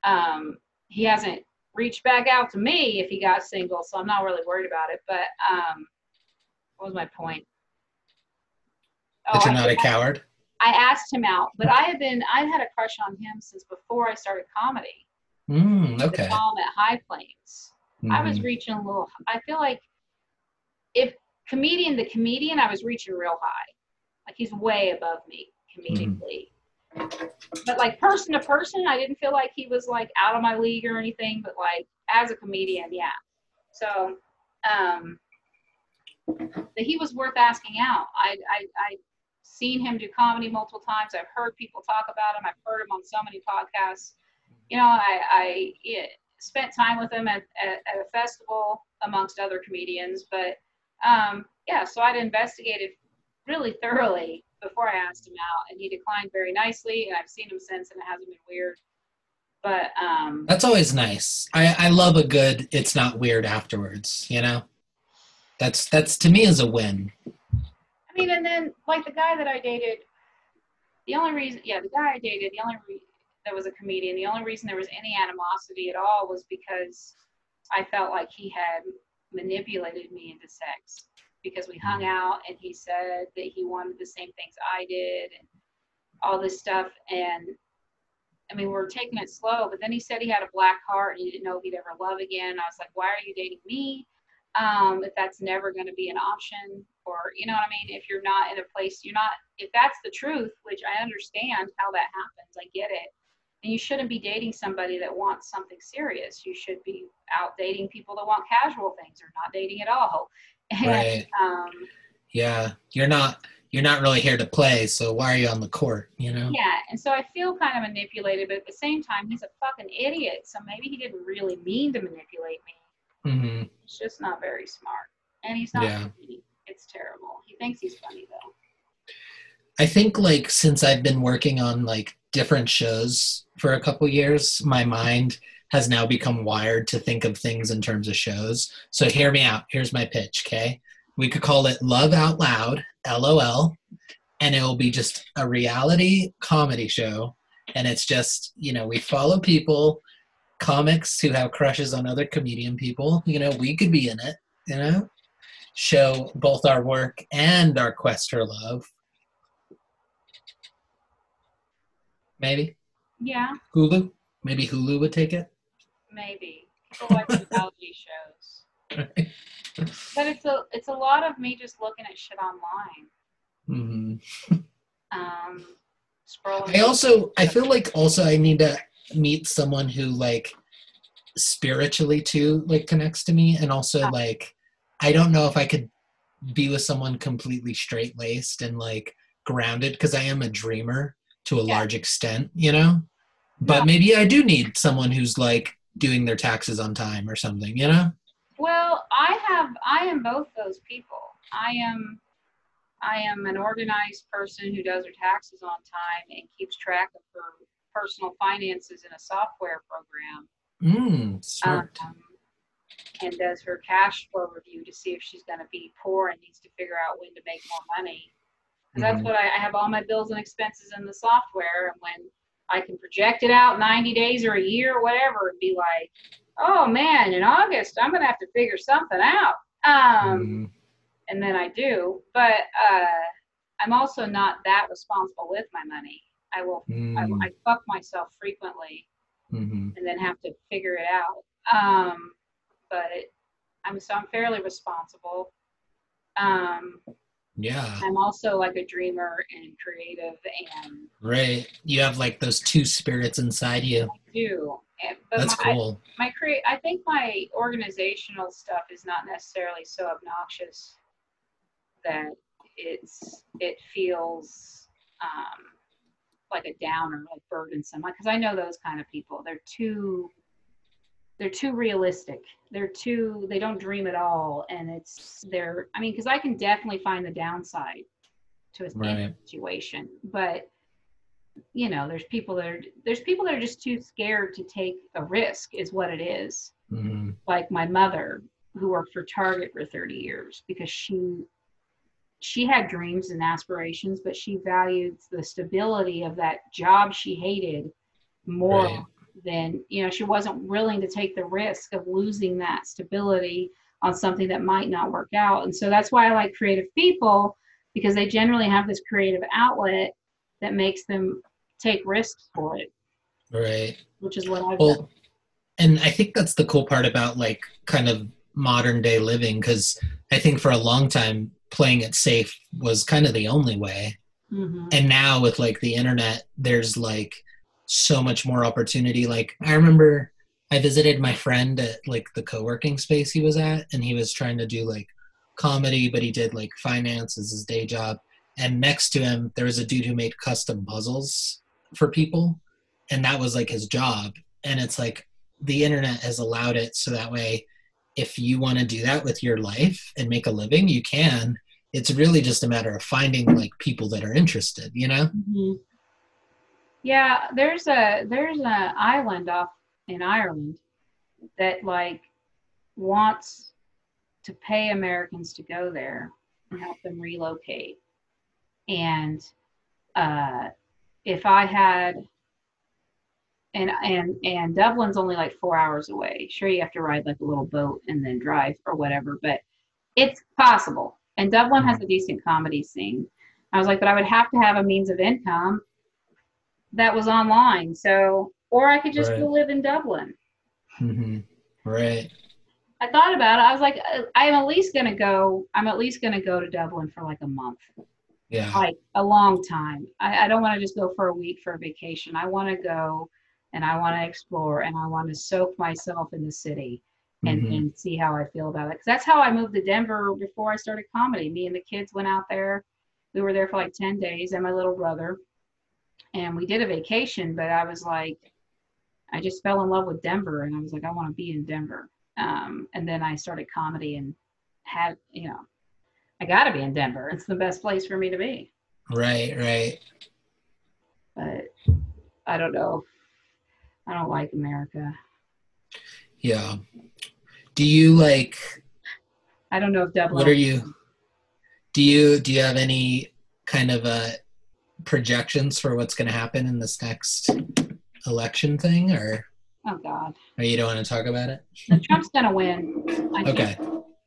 um, he hasn't reached back out to me if he got single. So I'm not really worried about it. But um, what was my point? That you're not a coward. I asked him out, but I had been I had a crush on him since before I started comedy. Mm, The okay. column at High Plains. I was Mhm. reaching a little. I feel like if comedian the comedian, I was reaching real high. Like he's way above me comedically. But like person to person, I didn't feel like he was like out of my league or anything. But like as a comedian, yeah. So, um, that he was worth asking out. I I I seen him do comedy multiple times. I've heard people talk about him. I've heard him on so many podcasts. You know, I I yeah, spent time with him at, at, at a festival amongst other comedians. But um, yeah, so I'd investigated really thoroughly before I asked him out, and he declined very nicely. And I've seen him since, and it hasn't been weird. But um, That's always nice. I, I love a good it's not weird afterwards, you know? That's that's to me is a win. I mean, and then like the guy that I dated, the only reason, yeah, the guy I dated, the only re- that was a comedian, the only reason there was any animosity at all was because I felt like he had manipulated me into sex because we hung mm-hmm. out and he said that he wanted the same things I did and all this stuff. And I mean, we're taking it slow, but then he said he had a black heart and he didn't know if he'd ever love again. I was like, why are you dating me? Um, if that's never going to be an option or you know what i mean if you're not in a place you're not if that's the truth which i understand how that happens i get it and you shouldn't be dating somebody that wants something serious you should be out dating people that want casual things or not dating at all and, Right. um, Yeah. You're not you're not really here to play, so why are you on the court, you know? yeah and so i feel kind of manipulated but at the same time he's a fucking idiot so maybe he didn't really mean to manipulate me hmm he's just not very smart and he's not Yeah. funny it's terrible he thinks he's funny though I think like since I've been working on like different shows for a couple years, my mind has now become wired to think of things in terms of shows. So hear me out. Here's my pitch, okay? We could call it Love Out Loud, LOL, and it will be just a reality comedy show. And it's just, you know, we follow people, comics who have crushes on other comedian people. You know, we could be in it, you know? Show both our work and our quest for love. Maybe. yeah Hulu? Maybe Hulu would take it. Maybe. People like reality shows. But it's a it's a lot of me just looking at shit online. hmm Um scrolling. I also I feel like also I need to meet someone who like spiritually too like connects to me and also like I don't know if I could be with someone completely straight laced and like grounded because I am a dreamer to a Yeah. large extent, you know? But Yeah. maybe I do need someone who's like doing their taxes on time or something, you know? Well, I have I am both those people. I am I am an organized person who does her taxes on time and keeps track of her personal finances in a software program. Mm, smart. um, and does her cash flow review to see if she's going to be poor and needs to figure out when to make more money. 'Cause That's Mhm. what I, I have all my bills and expenses in the software, and when I can project it out 90 days or a year or whatever, and be like, oh man, in August I'm going to have to figure something out. Um, Mm, and then I do, but uh, I'm also not that responsible with my money. I will, I, mm, I fuck myself frequently mhm. and then have to figure it out. Um, but it, I'm so I'm fairly responsible. Um, Yeah, I'm also like a dreamer and creative and right. You have like those two spirits inside you. do. And, but That's my, cool. my create I think my organizational stuff is not necessarily so obnoxious that it's it feels um, like a downer, like burdensome. Because I know those kind of people. They're too they're too realistic. They're too they don't dream at all, and it's they're. I mean, because I can definitely find the downside to a Right. situation, but you know, there's people that are there's people that are just too scared to take a risk, is what it is. Mhm. Like my mother, who worked for Target for 30 years, because she she had dreams and aspirations, but she valued the stability of that job she hated more Right. than you know. She wasn't willing to take the risk of losing that stability on something that might not work out, and so that's why I like creative people because they generally have this creative outlet that makes them take risks for it, Right. which is what I've done. Well, and I think that's the cool part about like kind of modern day living because I think for a long time playing it safe was kind of the only way. hmm And now with like the internet, there's like so much more opportunity. Like I remember I visited my friend at like the co-working space he was at and he was trying to do like comedy, but he did like finance as his day job. And next to him, there was a dude who made custom puzzles for people. And that was like his job. And it's like the internet has allowed it so that way if you want to do that with your life and make a living, you can. It's really just a matter of finding like people that are interested, you know? hmm Yeah, there's a there's an island off in Ireland that like wants to pay Americans to go there and help them relocate. And uh, if I had and and and Dublin's only like four hours away. Sure, you have to ride like a little boat and then drive or whatever, but it's possible. And Dublin has a decent comedy scene. I was like, but I would have to have a means of income that was online. So, or I could just go live in Dublin. hmm Right. I thought about it. I was like, I'm at least gonna go. I'm at least gonna go to Dublin for like a month, Yeah. like a long time. I, I don't want to just go for a week for a vacation. I want to go, and I want to explore, and I want to soak myself in the city, and, Mhm. and see how I feel about it. Because that's how I moved to Denver before I started comedy. Me and the kids went out there. We were there for like ten days, and my little brother, and we did a vacation. But I was like, I just fell in love with Denver, and I was like, I want to be in Denver. Um, and then I started comedy and had, you know, I got to be in Denver. It's the best place for me to be. Right. Right. But I don't know. I don't like America. Yeah. Do you like? I don't know if Dublin. What are you? Do you do you have any kind of uh projections for what's going to happen in this next election thing, or Oh God, or you don't want to talk about it? Trump's gonna win. I think- Okay.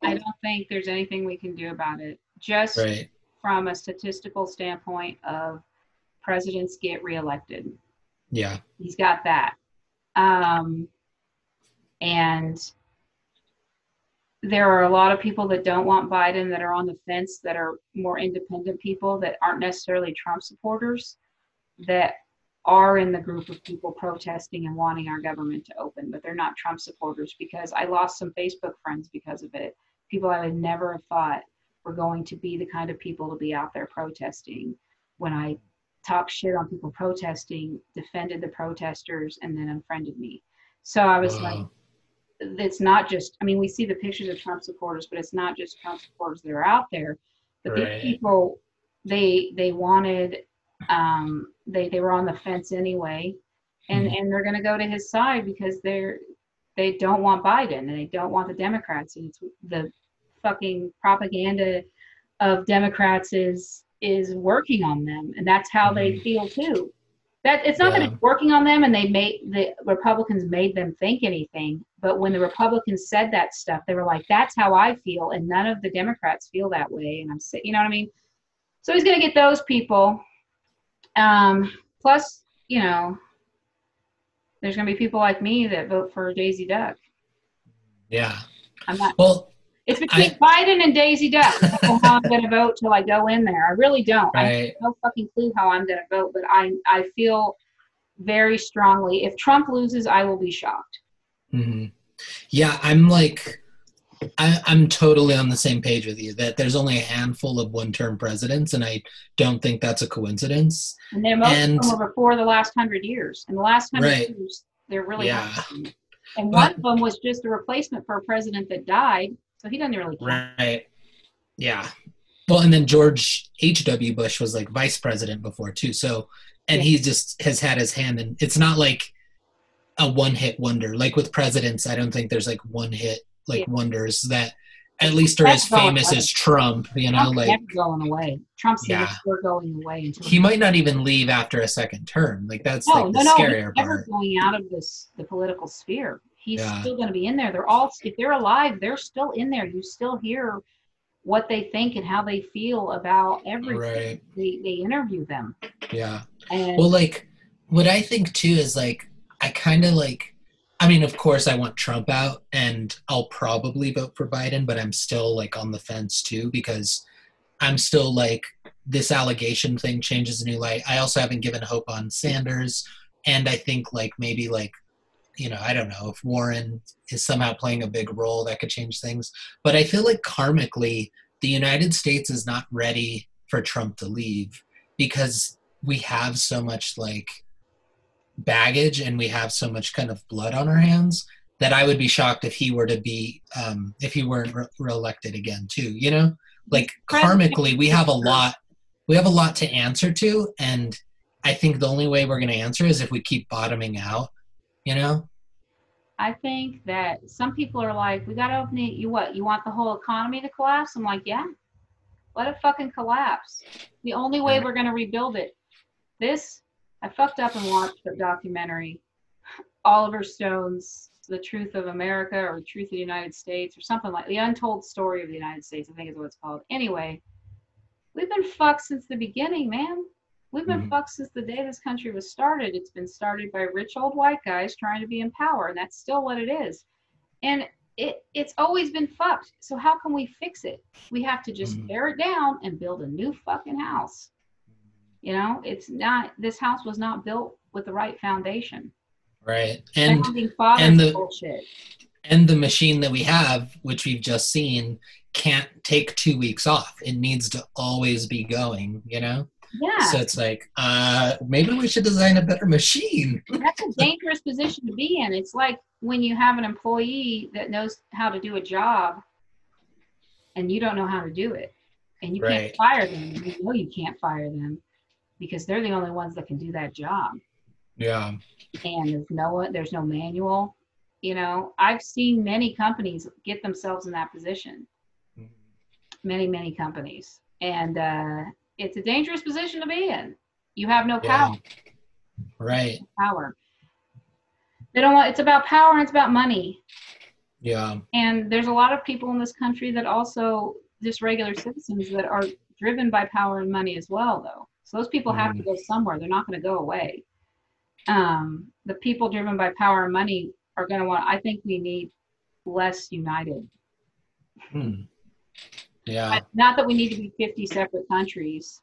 I don't think there's anything we can do about it. Just Right. from a statistical standpoint of presidents get reelected. Yeah. He's got that. Um, and there are a lot of people that don't want Biden that are on the fence that are more independent people that aren't necessarily Trump supporters that are in the group of people protesting and wanting our government to open, but they're not Trump supporters because I lost some Facebook friends because of it. People I would never have thought were going to be the kind of people to be out there protesting when I talked shit on people protesting, defended the protesters, and then unfriended me. So I was like, it's not just, I mean, we see the pictures of Trump supporters, but it's not just Trump supporters that are out there. But Right. these people, they they wanted, um, they they were on the fence anyway, and Mhm. and they're going to go to his side because they're they don't want Biden and they don't want the Democrats, and it's the fucking propaganda of Democrats is is working on them, and that's how they Mhm. feel too. that it's not that it's working on them and they made the Republicans made them think anything, but when the Republicans said that stuff, they were like, "That's how I feel," and none of the Democrats feel that way. And I'm, you know what I mean? So he's going to get those people. Um, plus, you know, there's going to be people like me that vote for Daisy Duck. Yeah. I'm not. Well, It's between Biden and Daisy Duck. I don't know how I'm going to vote till I go in there. I really don't. I have no fucking clue how I'm going to vote, but I I feel very strongly if Trump loses, I will be shocked. hmm Yeah, I'm like, I, I'm totally on the same page with you that there's only a handful of one-term presidents, and I don't think that's a coincidence. And then most And- of them were before the last hundred years. In the last hundred Right. years, they're really Yeah. happening. And But- one of them was just a replacement for a president that died, so he doesn't really count. Right. Yeah. Well, and then George H.W. Bush was like vice president before too. So, and he just has had his hand in. It's not like a one-hit wonder. Like with presidents, I don't think there's like one-hit like Yeah. wonders that at least are as That's going famous away. as Trump. You know, Trump's like going away. Trump's Yeah. never going away until he might not even leave after a second term. Like that's no, like the no, no, scarier he's never going out of this the political sphere. He's Yeah. still going to be in there. They're all if they're alive, they're still in there. You still hear what they think and how they feel about everything. Right. They they interview them, Yeah. and Well, like what I think too is like I kind of like. I mean, of course, I want Trump out, and I'll probably vote for Biden, but I'm still like on the fence too because I'm still like this allegation thing changes a new light. I also haven't given hope on Sanders, and I think like maybe like you know I don't know if Warren is somehow playing a big role that could change things, but I feel like karmically the United States is not ready for Trump to leave because we have so much like baggage and we have so much kind of blood on our hands that I would be shocked if he were to be um, if he weren't re- reelected again too. You know, like karmically, we have a lot. We have a lot to answer to, and I think the only way we're going to answer is if we keep bottoming out. You know? I think that some people are like, we got to open it. You what? You want the whole economy to collapse? I'm like, yeah, let it fucking collapse. The only way we're going to rebuild it. This, I fucked up and watched the documentary, Oliver Stone's The Truth of America or The Truth of the United States or something like The Untold Story of the United States, I think is what it's called. Anyway, we've been fucked since the beginning, man. We've been Mhm. fucked since the day this country was started. It's been started by rich old white guys trying to be in power, and that's still what it is. And it it's always been fucked. So how can we fix it? We have to just Mhm. tear it down and build a new fucking house. You know, it's not this house was not built with the right foundation. Right. And and the- bullshit. and the machine that we have, which we've just seen, can't take two weeks off. It needs to always be going. You know? Yeah. So it's like, uh, maybe we should design a better machine. that's a dangerous position to be in. It's like when you have an employee that knows how to do a job and you don't know how to do it. And you Right. can't fire them. You know you can't fire them because they're the only ones that can do that job. Yeah. And there's no one there's no manual. You know, I've seen many companies get themselves in that position. Many, many companies. And uh it's a dangerous position to be in. You have no Yeah. power. Right. Power. They don't want it's about power and it's about money. Yeah. And there's a lot of people in this country that also just regular citizens that are driven by power and money as well, though. So those people have to go somewhere. They're not going to go away. Um, the people driven by power and money are going to want. I think we need less united. Hmm. Yeah. Not that we need to be 50 separate countries,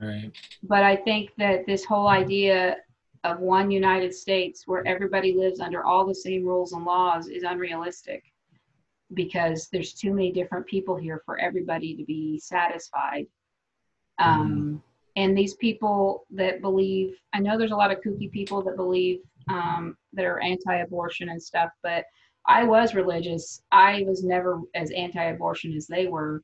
Right. but I think that this whole idea of one United States where everybody lives under all the same rules and laws is unrealistic because there's too many different people here for everybody to be satisfied. Um, and these people that believe, I know there's a lot of kooky people that believe um, that are anti abortion and stuff, but I was religious. I was never as anti abortion as they were,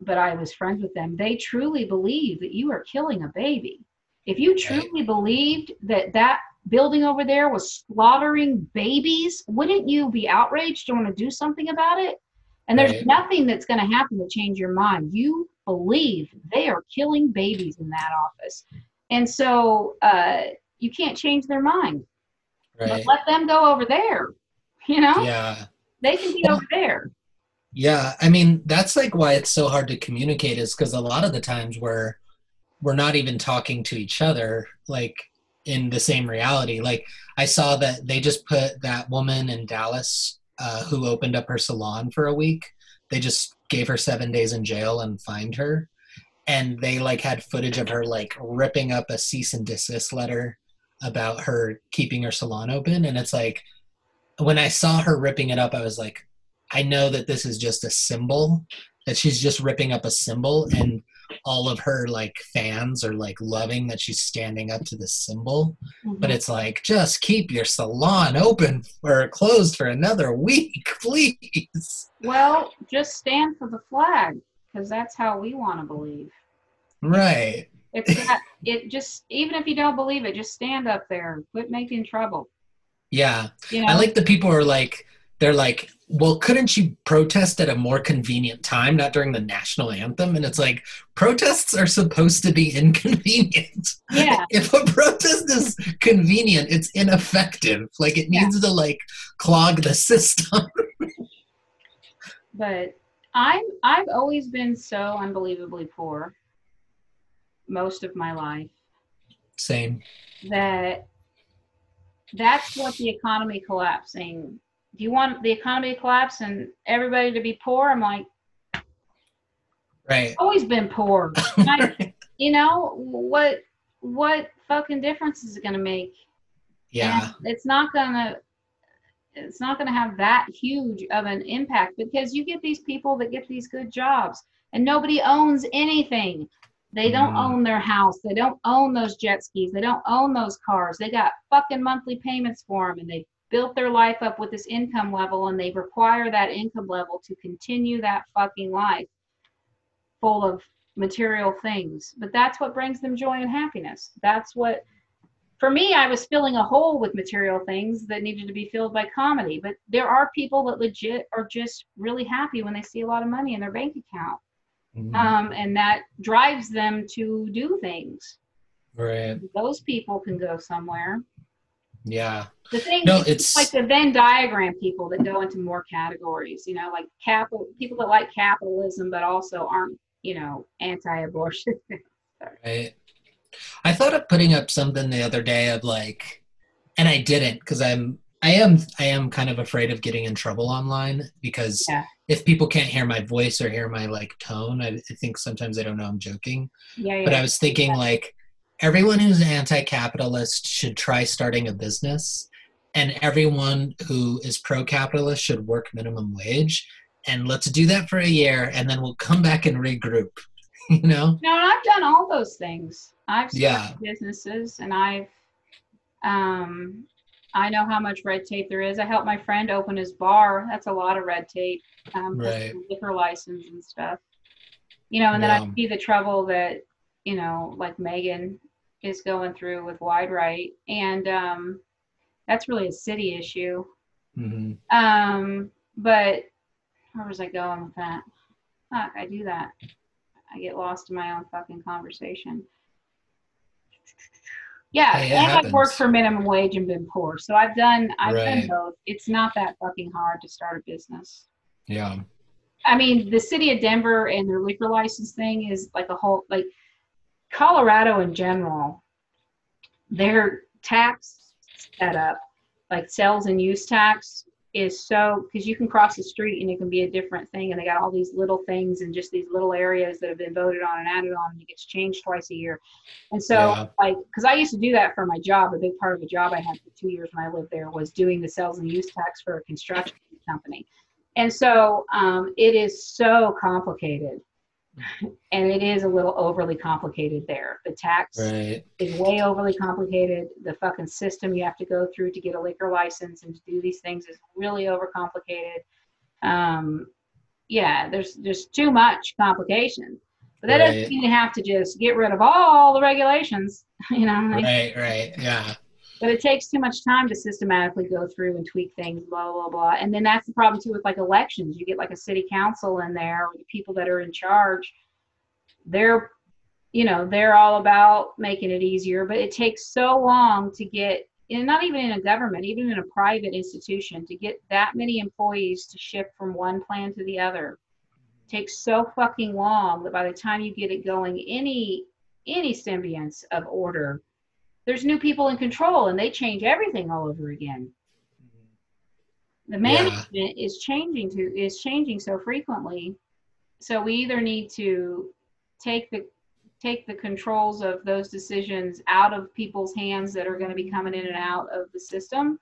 but I was friends with them. They truly believe that you are killing a baby. If you truly believed that that building over there was slaughtering babies, wouldn't you be outraged and want to do something about it? And there's Right. nothing that's going to happen to change your mind. You believe they are killing babies in that office. And so uh, you can't change their mind. But let them go over there. You know, Yeah. they can be over there. Yeah, I mean that's like why it's so hard to communicate is because a lot of the times we're we're not even talking to each other like in the same reality. Like I saw that they just put that woman in Dallas uh, who opened up her salon for a week. They just gave her seven days in jail and fined her, and they like had footage of her like ripping up a cease and desist letter about her keeping her salon open, and it's like when I saw her ripping it up, I was like. I know that this is just a symbol, that she's just ripping up a symbol, and all of her like fans are like loving that she's standing up to the symbol. Mm-hmm. But it's like, just keep your salon open or closed for another week, please. well, just stand for the flag because that's how we want to believe. Right. It's that it just even if you don't believe it, just stand up there. Quit making trouble. Yeah. I like the people who are like, they're like, well, couldn't you protest at a more convenient time, not during the national anthem? And it's like, protests are supposed to be inconvenient. yeah, if a protest is convenient, it's ineffective. Like it Yeah. needs to like clog the system. but I'm I've always been so unbelievably poor most of my life Same. that that's what the economy collapsing. Do you want the economy to collapse and everybody to be poor? I'm like, Right. always been poor. You know what? What fucking difference is it gonna make? Yeah. And it's not gonna it's not gonna have that huge of an impact because you get these people that get these good jobs and nobody owns anything. They don't Mm. own their house. They don't own those jet skis. They don't own those cars. They got fucking monthly payments for them and they built their life up with this income level and they require that income level to continue that fucking life full of material things. But that's what brings them joy and happiness. That's what for me, I was filling a hole with material things that needed to be filled by comedy. But there are people that legit are just really happy when they see a lot of money in their bank account. Mhm. Um, and that drives them to do things. right. Those people can go somewhere. Yeah. The thing No, it's it's like the Venn diagram people that go into more categories, you know, like capital people that like capitalism but also aren't, you know, anti-abortion. right. I thought of putting up something the other day of like, and I didn't because I'm I am I am kind of afraid of getting in trouble online because Yeah. if people can't hear my voice or hear my like tone, I, I think sometimes they don't know I'm joking. yeah, but. I was thinking like everyone who's anti-capitalist should try starting a business and everyone who is pro-capitalist should work minimum wage and let's do that for a year and then we'll come back and regroup you know No, and I've done all those things. I've started Yeah. businesses and I've um I know how much red tape there is. I helped my friend open his bar. That's a lot of red tape. Um Right. liquor license and stuff. You know, and then I see the trouble that, you know, like Megan is going through with Wide Right. And um that's really a city issue. hmm Um, but where was I going with that? Fuck, I do that. I get lost in my own fucking conversation. Yeah, Hey, and I've worked for minimum wage and been poor, so I've done I've Right. done both. It's not that fucking hard to start a business. yeah I mean, the city of Denver and their liquor license thing is like a whole like Colorado in general. Their tax setup, like sales and use tax, is so because you can cross the street and it can be a different thing, and they got all these little things and just these little areas that have been voted on and added on, and it gets changed twice a year. And so, Yeah. like, because I used to do that for my job, a big part of the job I had for two years when I lived there was doing the sales and use tax for a construction company. And so um, it is so complicated. And it is a little overly complicated there. The tax right is way overly complicated. The fucking system you have to go through to get a liquor license and to do these things is really overcomplicated. Um, yeah, there's there's too much complication. But that Right. doesn't mean you have to just get rid of all the regulations, you know. like- right right yeah but it takes too much time to systematically go through and tweak things, blah blah blah. And then that's the problem too with like elections. You get like a city council in there, the people that are in charge. They're, you know, they're all about making it easier, but it takes so long to get and not even in a government, even in a private institution, to get that many employees to shift from one plan to the other takes so fucking long that by the time you get it going any any semblance of order, there's new people in control and they change everything all over again. The management yeah. is changing to is changing so frequently. So we either need to take the take the controls of those decisions out of people's hands that are going to be coming in and out of the system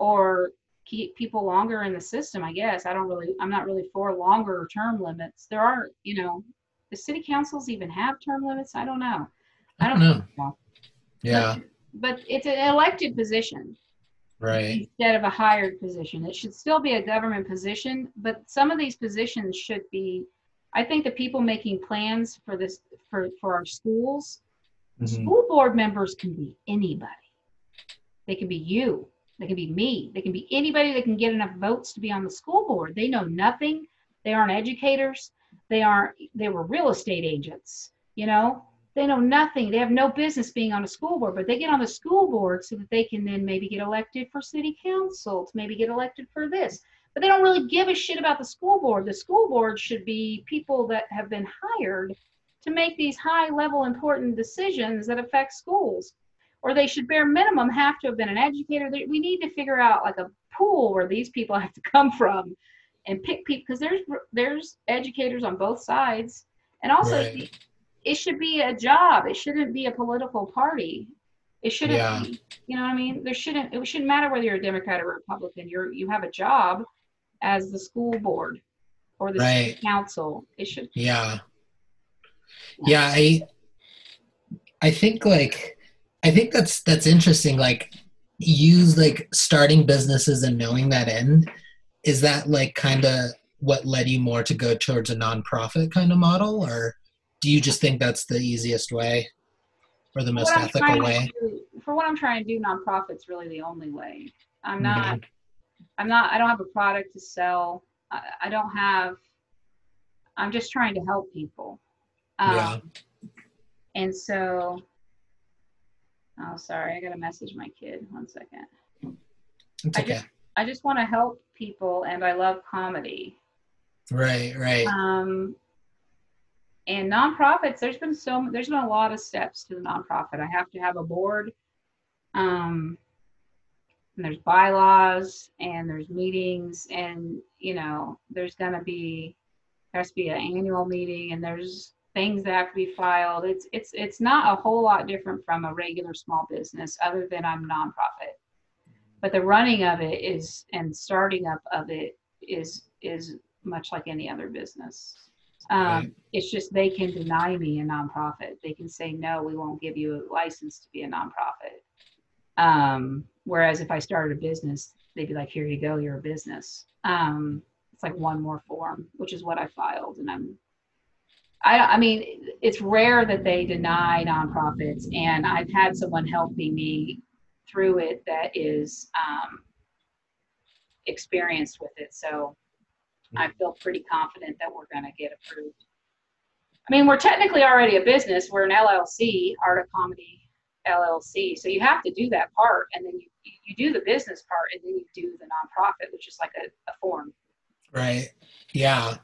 or keep people longer in the system i guess i don't really i'm not really for longer term limits there are you know the city councils even have term limits i don't know i don't, know. know yeah but, but it's an elected position right instead of a hired position it should still be a government position but some of these positions should be I think the people making plans for this for for our schools, mm-hmm. school board members can be anybody. They can be you. They can be me. They can be anybody that can get enough votes to be on the school board. They know nothing. They aren't educators. They aren't. They were real estate agents. You know, they know nothing. They have no business being on a school board, but they get on the school board so that they can then maybe get elected for city council, to maybe get elected for this but they don't really give a shit about the school board. The school board should be people that have been hired to make these high level important decisions that affect schools. Or they should bare minimum have to have been an educator. We need to figure out like a pool where these people have to come from and pick people because there's there's educators on both sides. And also right. It should be a job. It shouldn't be a political party. It shouldn't yeah. be, you know what I mean? There shouldn't it shouldn't matter whether you're a Democrat or Republican. You're you have a job as the school board or the right. council. It should. Yeah. Yeah, I I think like I think that's that's interesting. Like use like starting businesses and knowing that end. Is that like kind of what led you more to go towards a nonprofit kind of model, or do you just think that's the easiest way or the most ethical way? Do, for what I'm trying to do, nonprofit's really the only way. I'm not. Mm-hmm. I'm not, I don't have a product to sell. I, I don't have, I'm just trying to help people. Um, yeah. And so, oh, sorry, I got to message my kid. One second. It's okay. I just, I just want to help people and I love comedy. Right, right. Um, and nonprofits, there's been so, there's been a lot of steps to the nonprofit. I have to have a board. Um, and there's bylaws and there's meetings and you know there's to be there has to be an annual meeting and there's things that have to be filed it's it's it's not a whole lot different from a regular small business other than i'm nonprofit but the running of it is and starting up of it is is much like any other business um, right. it's just they can deny me a nonprofit they can say no we won't give you a license to be a nonprofit um, whereas if I started a business, they'd be like, here you go, you're a business. Um, it's like one more form, which is what I filed. And I'm, I, I mean, it's rare that they deny nonprofits. And I've had someone helping me through it that is um, experienced with it. So I feel pretty confident that we're going to get approved. I mean, we're technically already a business. We're an LLC, Art of Comedy LLC. So you have to do that part, and then you you do the business part, and then you do the nonprofit, which is like a, a form. Right. Yeah.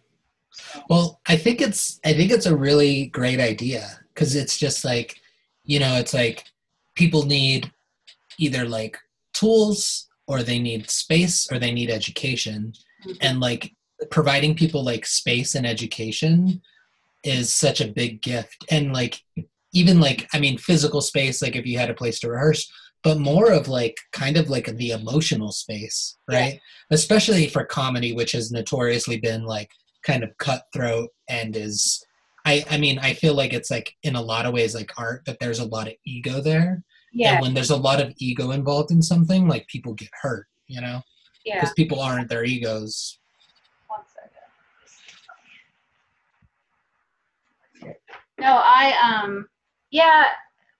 Well, I think it's I think it's a really great idea because it's just like, you know, it's like people need either like tools or they need space or they need education, mm-hmm. and like providing people like space and education is such a big gift. And like even like i mean physical space like if you had a place to rehearse but more of like kind of like the emotional space right? Yeah. especially for comedy which has notoriously been like kind of cutthroat and is i i mean i feel like it's like in a lot of ways like art but there's a lot of ego there. Yeah. and when there's a lot of ego involved in something like people get hurt you know? Yeah. Because people aren't their egos one second no i um yeah,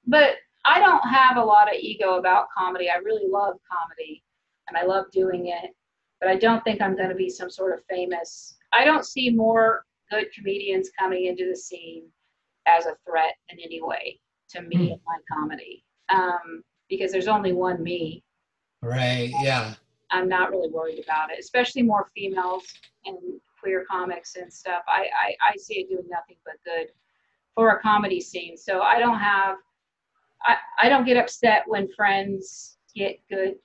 but I don't have a lot of ego about comedy. I really love comedy and I love doing it, but I don't think I'm going to be some sort of famous. I don't see more good comedians coming into the scene as a threat in any way to me Hmm. and my comedy. Um, because there's only one me. Right. Yeah. I'm not really worried about it, especially more females and queer comics and stuff. I, I, I see it doing nothing but good for a comedy scene. So I don't have, I, I don't get upset when friends get good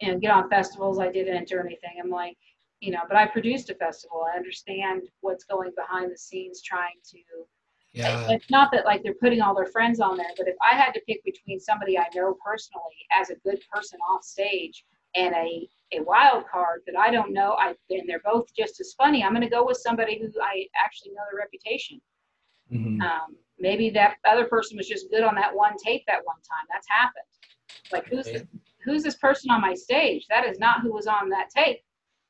and get on festivals. I didn't enter anything. I'm like, you know, but I produced a festival. I understand what's going behind the scenes trying to Yeah. it's not that like they're putting all their friends on there, but if I had to pick between somebody I know personally as a good person off stage and a a wild card that I don't know, I and they're both just as funny, I'm going to go with somebody who I actually know their reputation. Mhm. Um, maybe that other person was just good on that one tape that one time. That's happened. Like who's Right. who's this person on my stage? That is not who was on that tape.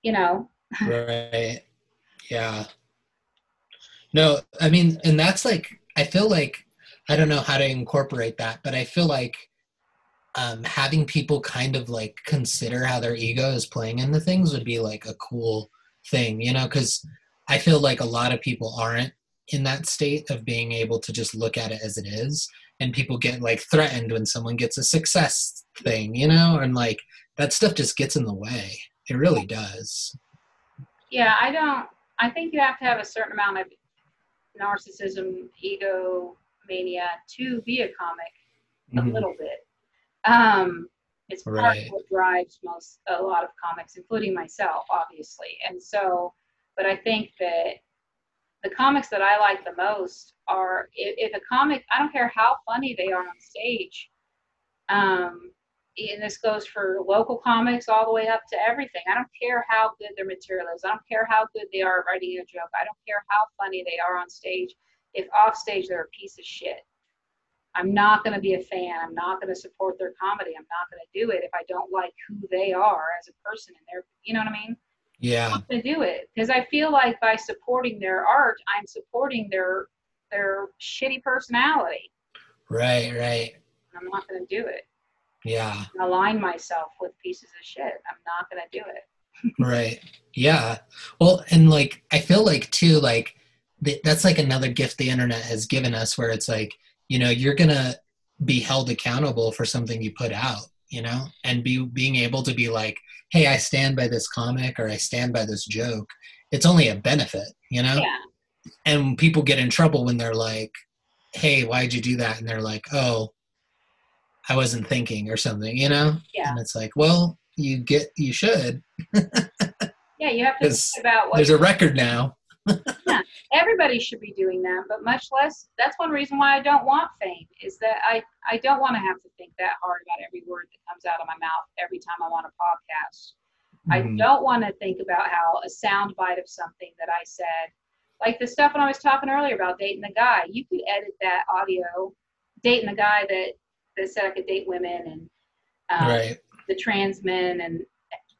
You know. Right. Yeah. No, I mean, and that's like, I feel like, I don't know how to incorporate that, but I feel like um, having people kind of like consider how their ego is playing into things would be like a cool thing, you know, because I feel like a lot of people aren't in that state of being able to just look at it as it is. And people get like threatened when someone gets a success thing, you know, and like that stuff just gets in the way. It really does. Yeah, I don't. I think you have to have a certain amount of narcissism, ego, mania to be a comic. A Mhm. little bit. Um, it's part Right. of what drives most a lot of comics, including myself, obviously. And so, but I think that the comics that I like the most are if, if a comic, I don't care how funny they are on stage. Um, and this goes for local comics all the way up to everything. I don't care how good their material is. I don't care how good they are at writing a joke. I don't care how funny they are on stage. If off stage they're a piece of shit, I'm not going to be a fan. I'm not going to support their comedy. I'm not going to do it if I don't like who they are as a person and their, you know what I mean? Yeah. I'm not going to do it because I feel like by supporting their art, I'm supporting their their shitty personality. Right, right. I'm not going to do it. Yeah, Align myself with pieces of shit. I'm not going to do it. right. Yeah. Well, and like, I feel like too, like, th- that's like another gift the internet has given us where it's like, you know, you're going to be held accountable for something you put out, you know, and be being able to be like, hey, I stand by this comic or I stand by this joke. It's only a benefit, you know? Yeah. And people get in trouble when they're like, hey, why'd you do that? And they're like, oh, I wasn't thinking or something, you know? Yeah. And it's like, well, you get, you should. Yeah, you have to think about what There's a record now. Everybody should be doing that, but much less. That's one reason why I don't want fame is that I I don't want to have to think that hard about every word that comes out of my mouth every time I'm on a podcast. I Mhm. don't want to think about how a sound bite of something that I said, like the stuff when I was talking earlier about dating the guy, you could edit that audio, dating the guy that that said I could date women and um, right, the trans men and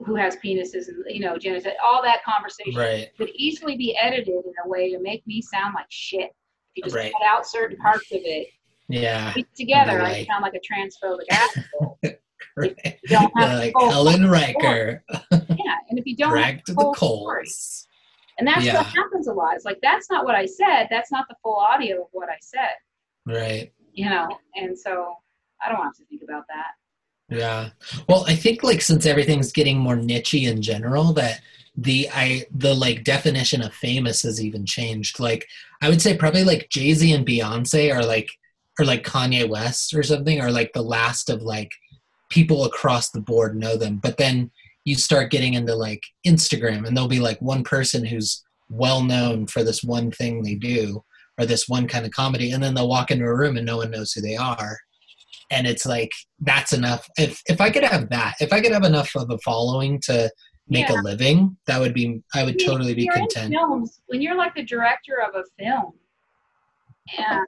who has penises and you know genitalia, all that conversation right, could easily be edited in a way to make me sound like shit. If you just Right. cut out certain parts of it, yeah. together, I sound like a transphobic asshole. right. You don't have like the Helen Riker yeah, and if you don't have dragged to the the story, and that's Yeah. what happens a lot. It's like that's not what I said. That's not the full audio of what I said. Right. You know, and so I don't have to think about that. Yeah. Well, I think like since everything's getting more nichey in general, that the I the like definition of famous has even changed. Like I would say probably like Jay Z and Beyonce are like or like Kanye West or something are like the last of like people across the board know them. But then you start getting into like Instagram and there'll be like one person who's well known for this one thing they do or this one kind of comedy and then they'll walk into a room and no one knows who they are and it's like that's enough. If if i could have that if i could have enough of a following to make Yeah. a living that would be i would totally be content. films when you're like the director of a film and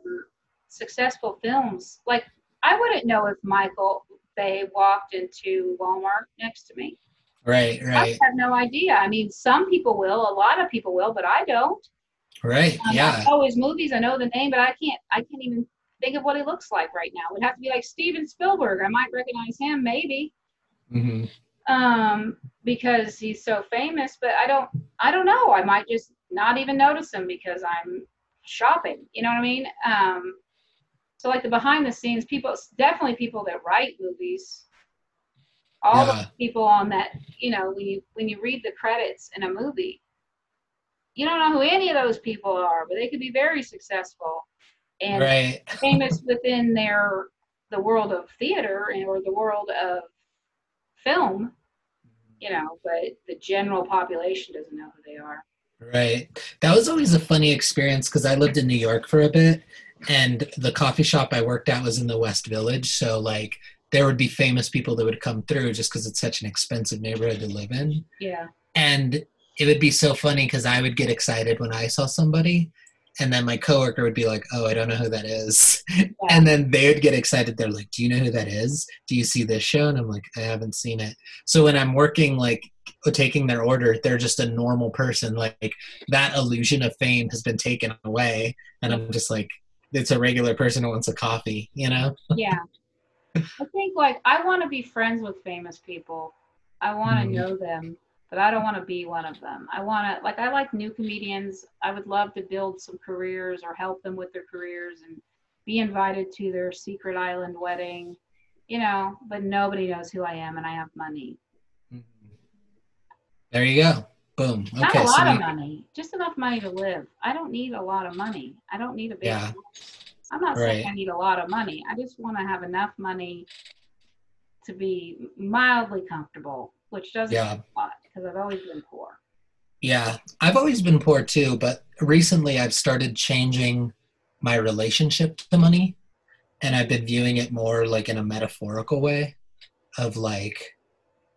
successful films like i wouldn't know if michael bay walked into walmart next to me. Right right. i have no idea. I mean some people will a lot of people will but i don't. Right Um, yeah. I his movies i know the name but i can't i can't even think of what he looks like right now it would have to be like steven spielberg i might recognize him maybe hmm um because he's so famous but i don't i don't know i might just not even notice him because i'm shopping. You know what I mean? Um, so like the behind the scenes people, definitely people that write movies. All Yeah. the people on that, you know, when you when you read the credits in a movie, you don't know who any of those people are, but they could be very successful and right. famous within their the world of theater and or the world of film, you know, but the general population doesn't know who they are. Right. That was always a funny experience because I lived in New York for a bit and the coffee shop I worked at was in the West Village. So, like, there would be famous people that would come through just because it's such an expensive neighborhood to live in. Yeah. And it would be so funny because I would get excited when I saw somebody. And then my coworker would be like, "Oh, I don't know who that is," and then they would get excited. They're like, "Do you know who that is? Do you see this show?" And I'm like, "I haven't seen it." So when I'm working, like taking their order, they're just a normal person. Like that illusion of fame has been taken away, and I'm just like, it's a regular person who wants a coffee, you know? Yeah. I think like I want to be friends with famous people. I want to Mhm. know them, but I don't want to be one of them. I want to like I like new comedians. I would love to build some careers or help them with their careers and be invited to their secret island wedding. You know, but nobody knows who I am and I have money. Mm-hmm. There you go. Boom. Not Okay. a So lot of you- money, just enough money to live. I don't need a lot of money. I don't need a big. Yeah. I'm not saying I need a lot of money. I just want to have enough money to be mildly comfortable, which doesn't Yeah. mean a lot because I've always been poor. Yeah, I've always been poor too, but recently I've started changing my relationship to money and I've been viewing it more like in a metaphorical way of like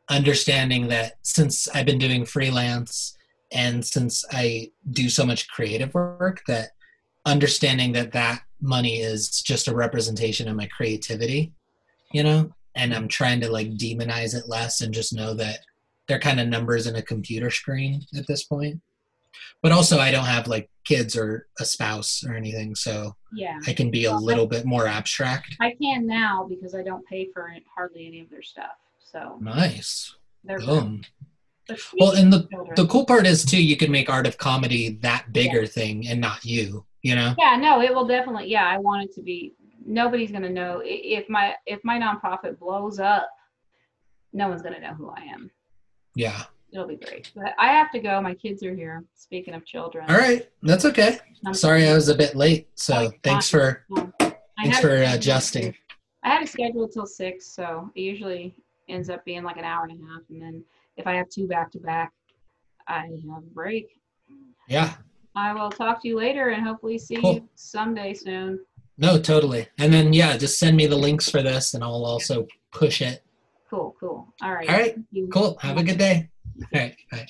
understanding that since I've been doing freelance and since I do so much creative work that understanding that that money is just a representation of my creativity, you know, and I'm trying to like demonize it less and just know that they're kind of numbers in a computer screen at this point. But also, I don't have like kids or a spouse or anything, so Yeah, I can be a Well, I- little bit more abstract. I can now because I don't pay for it- hardly any of their stuff. So Nice. they're Boom. Well, and the children- the cool part is too, you can make art of comedy that bigger thing and not you. You know? yeah, no, it will definitely. Yeah, I want it to be. Nobody's gonna know if my if my nonprofit blows up. No one's gonna know who I am. Yeah. It'll be great. But I have to go. My kids are here. Speaking of children. All right, that's okay. I'm Sorry, I was a bit late. Oh, So you're thanks fine. for thanks for uh, adjusting. I had it scheduled till six, so it usually ends up being like an hour and a half, and then if I have two back to back, I have a break. Yeah. I will talk to you later, and hopefully see Cool. you someday soon. No, totally. And then yeah, just send me the links for this, and I'll also push it. Cool, cool. All right. All right. Cool. Have a good day. All right. Bye.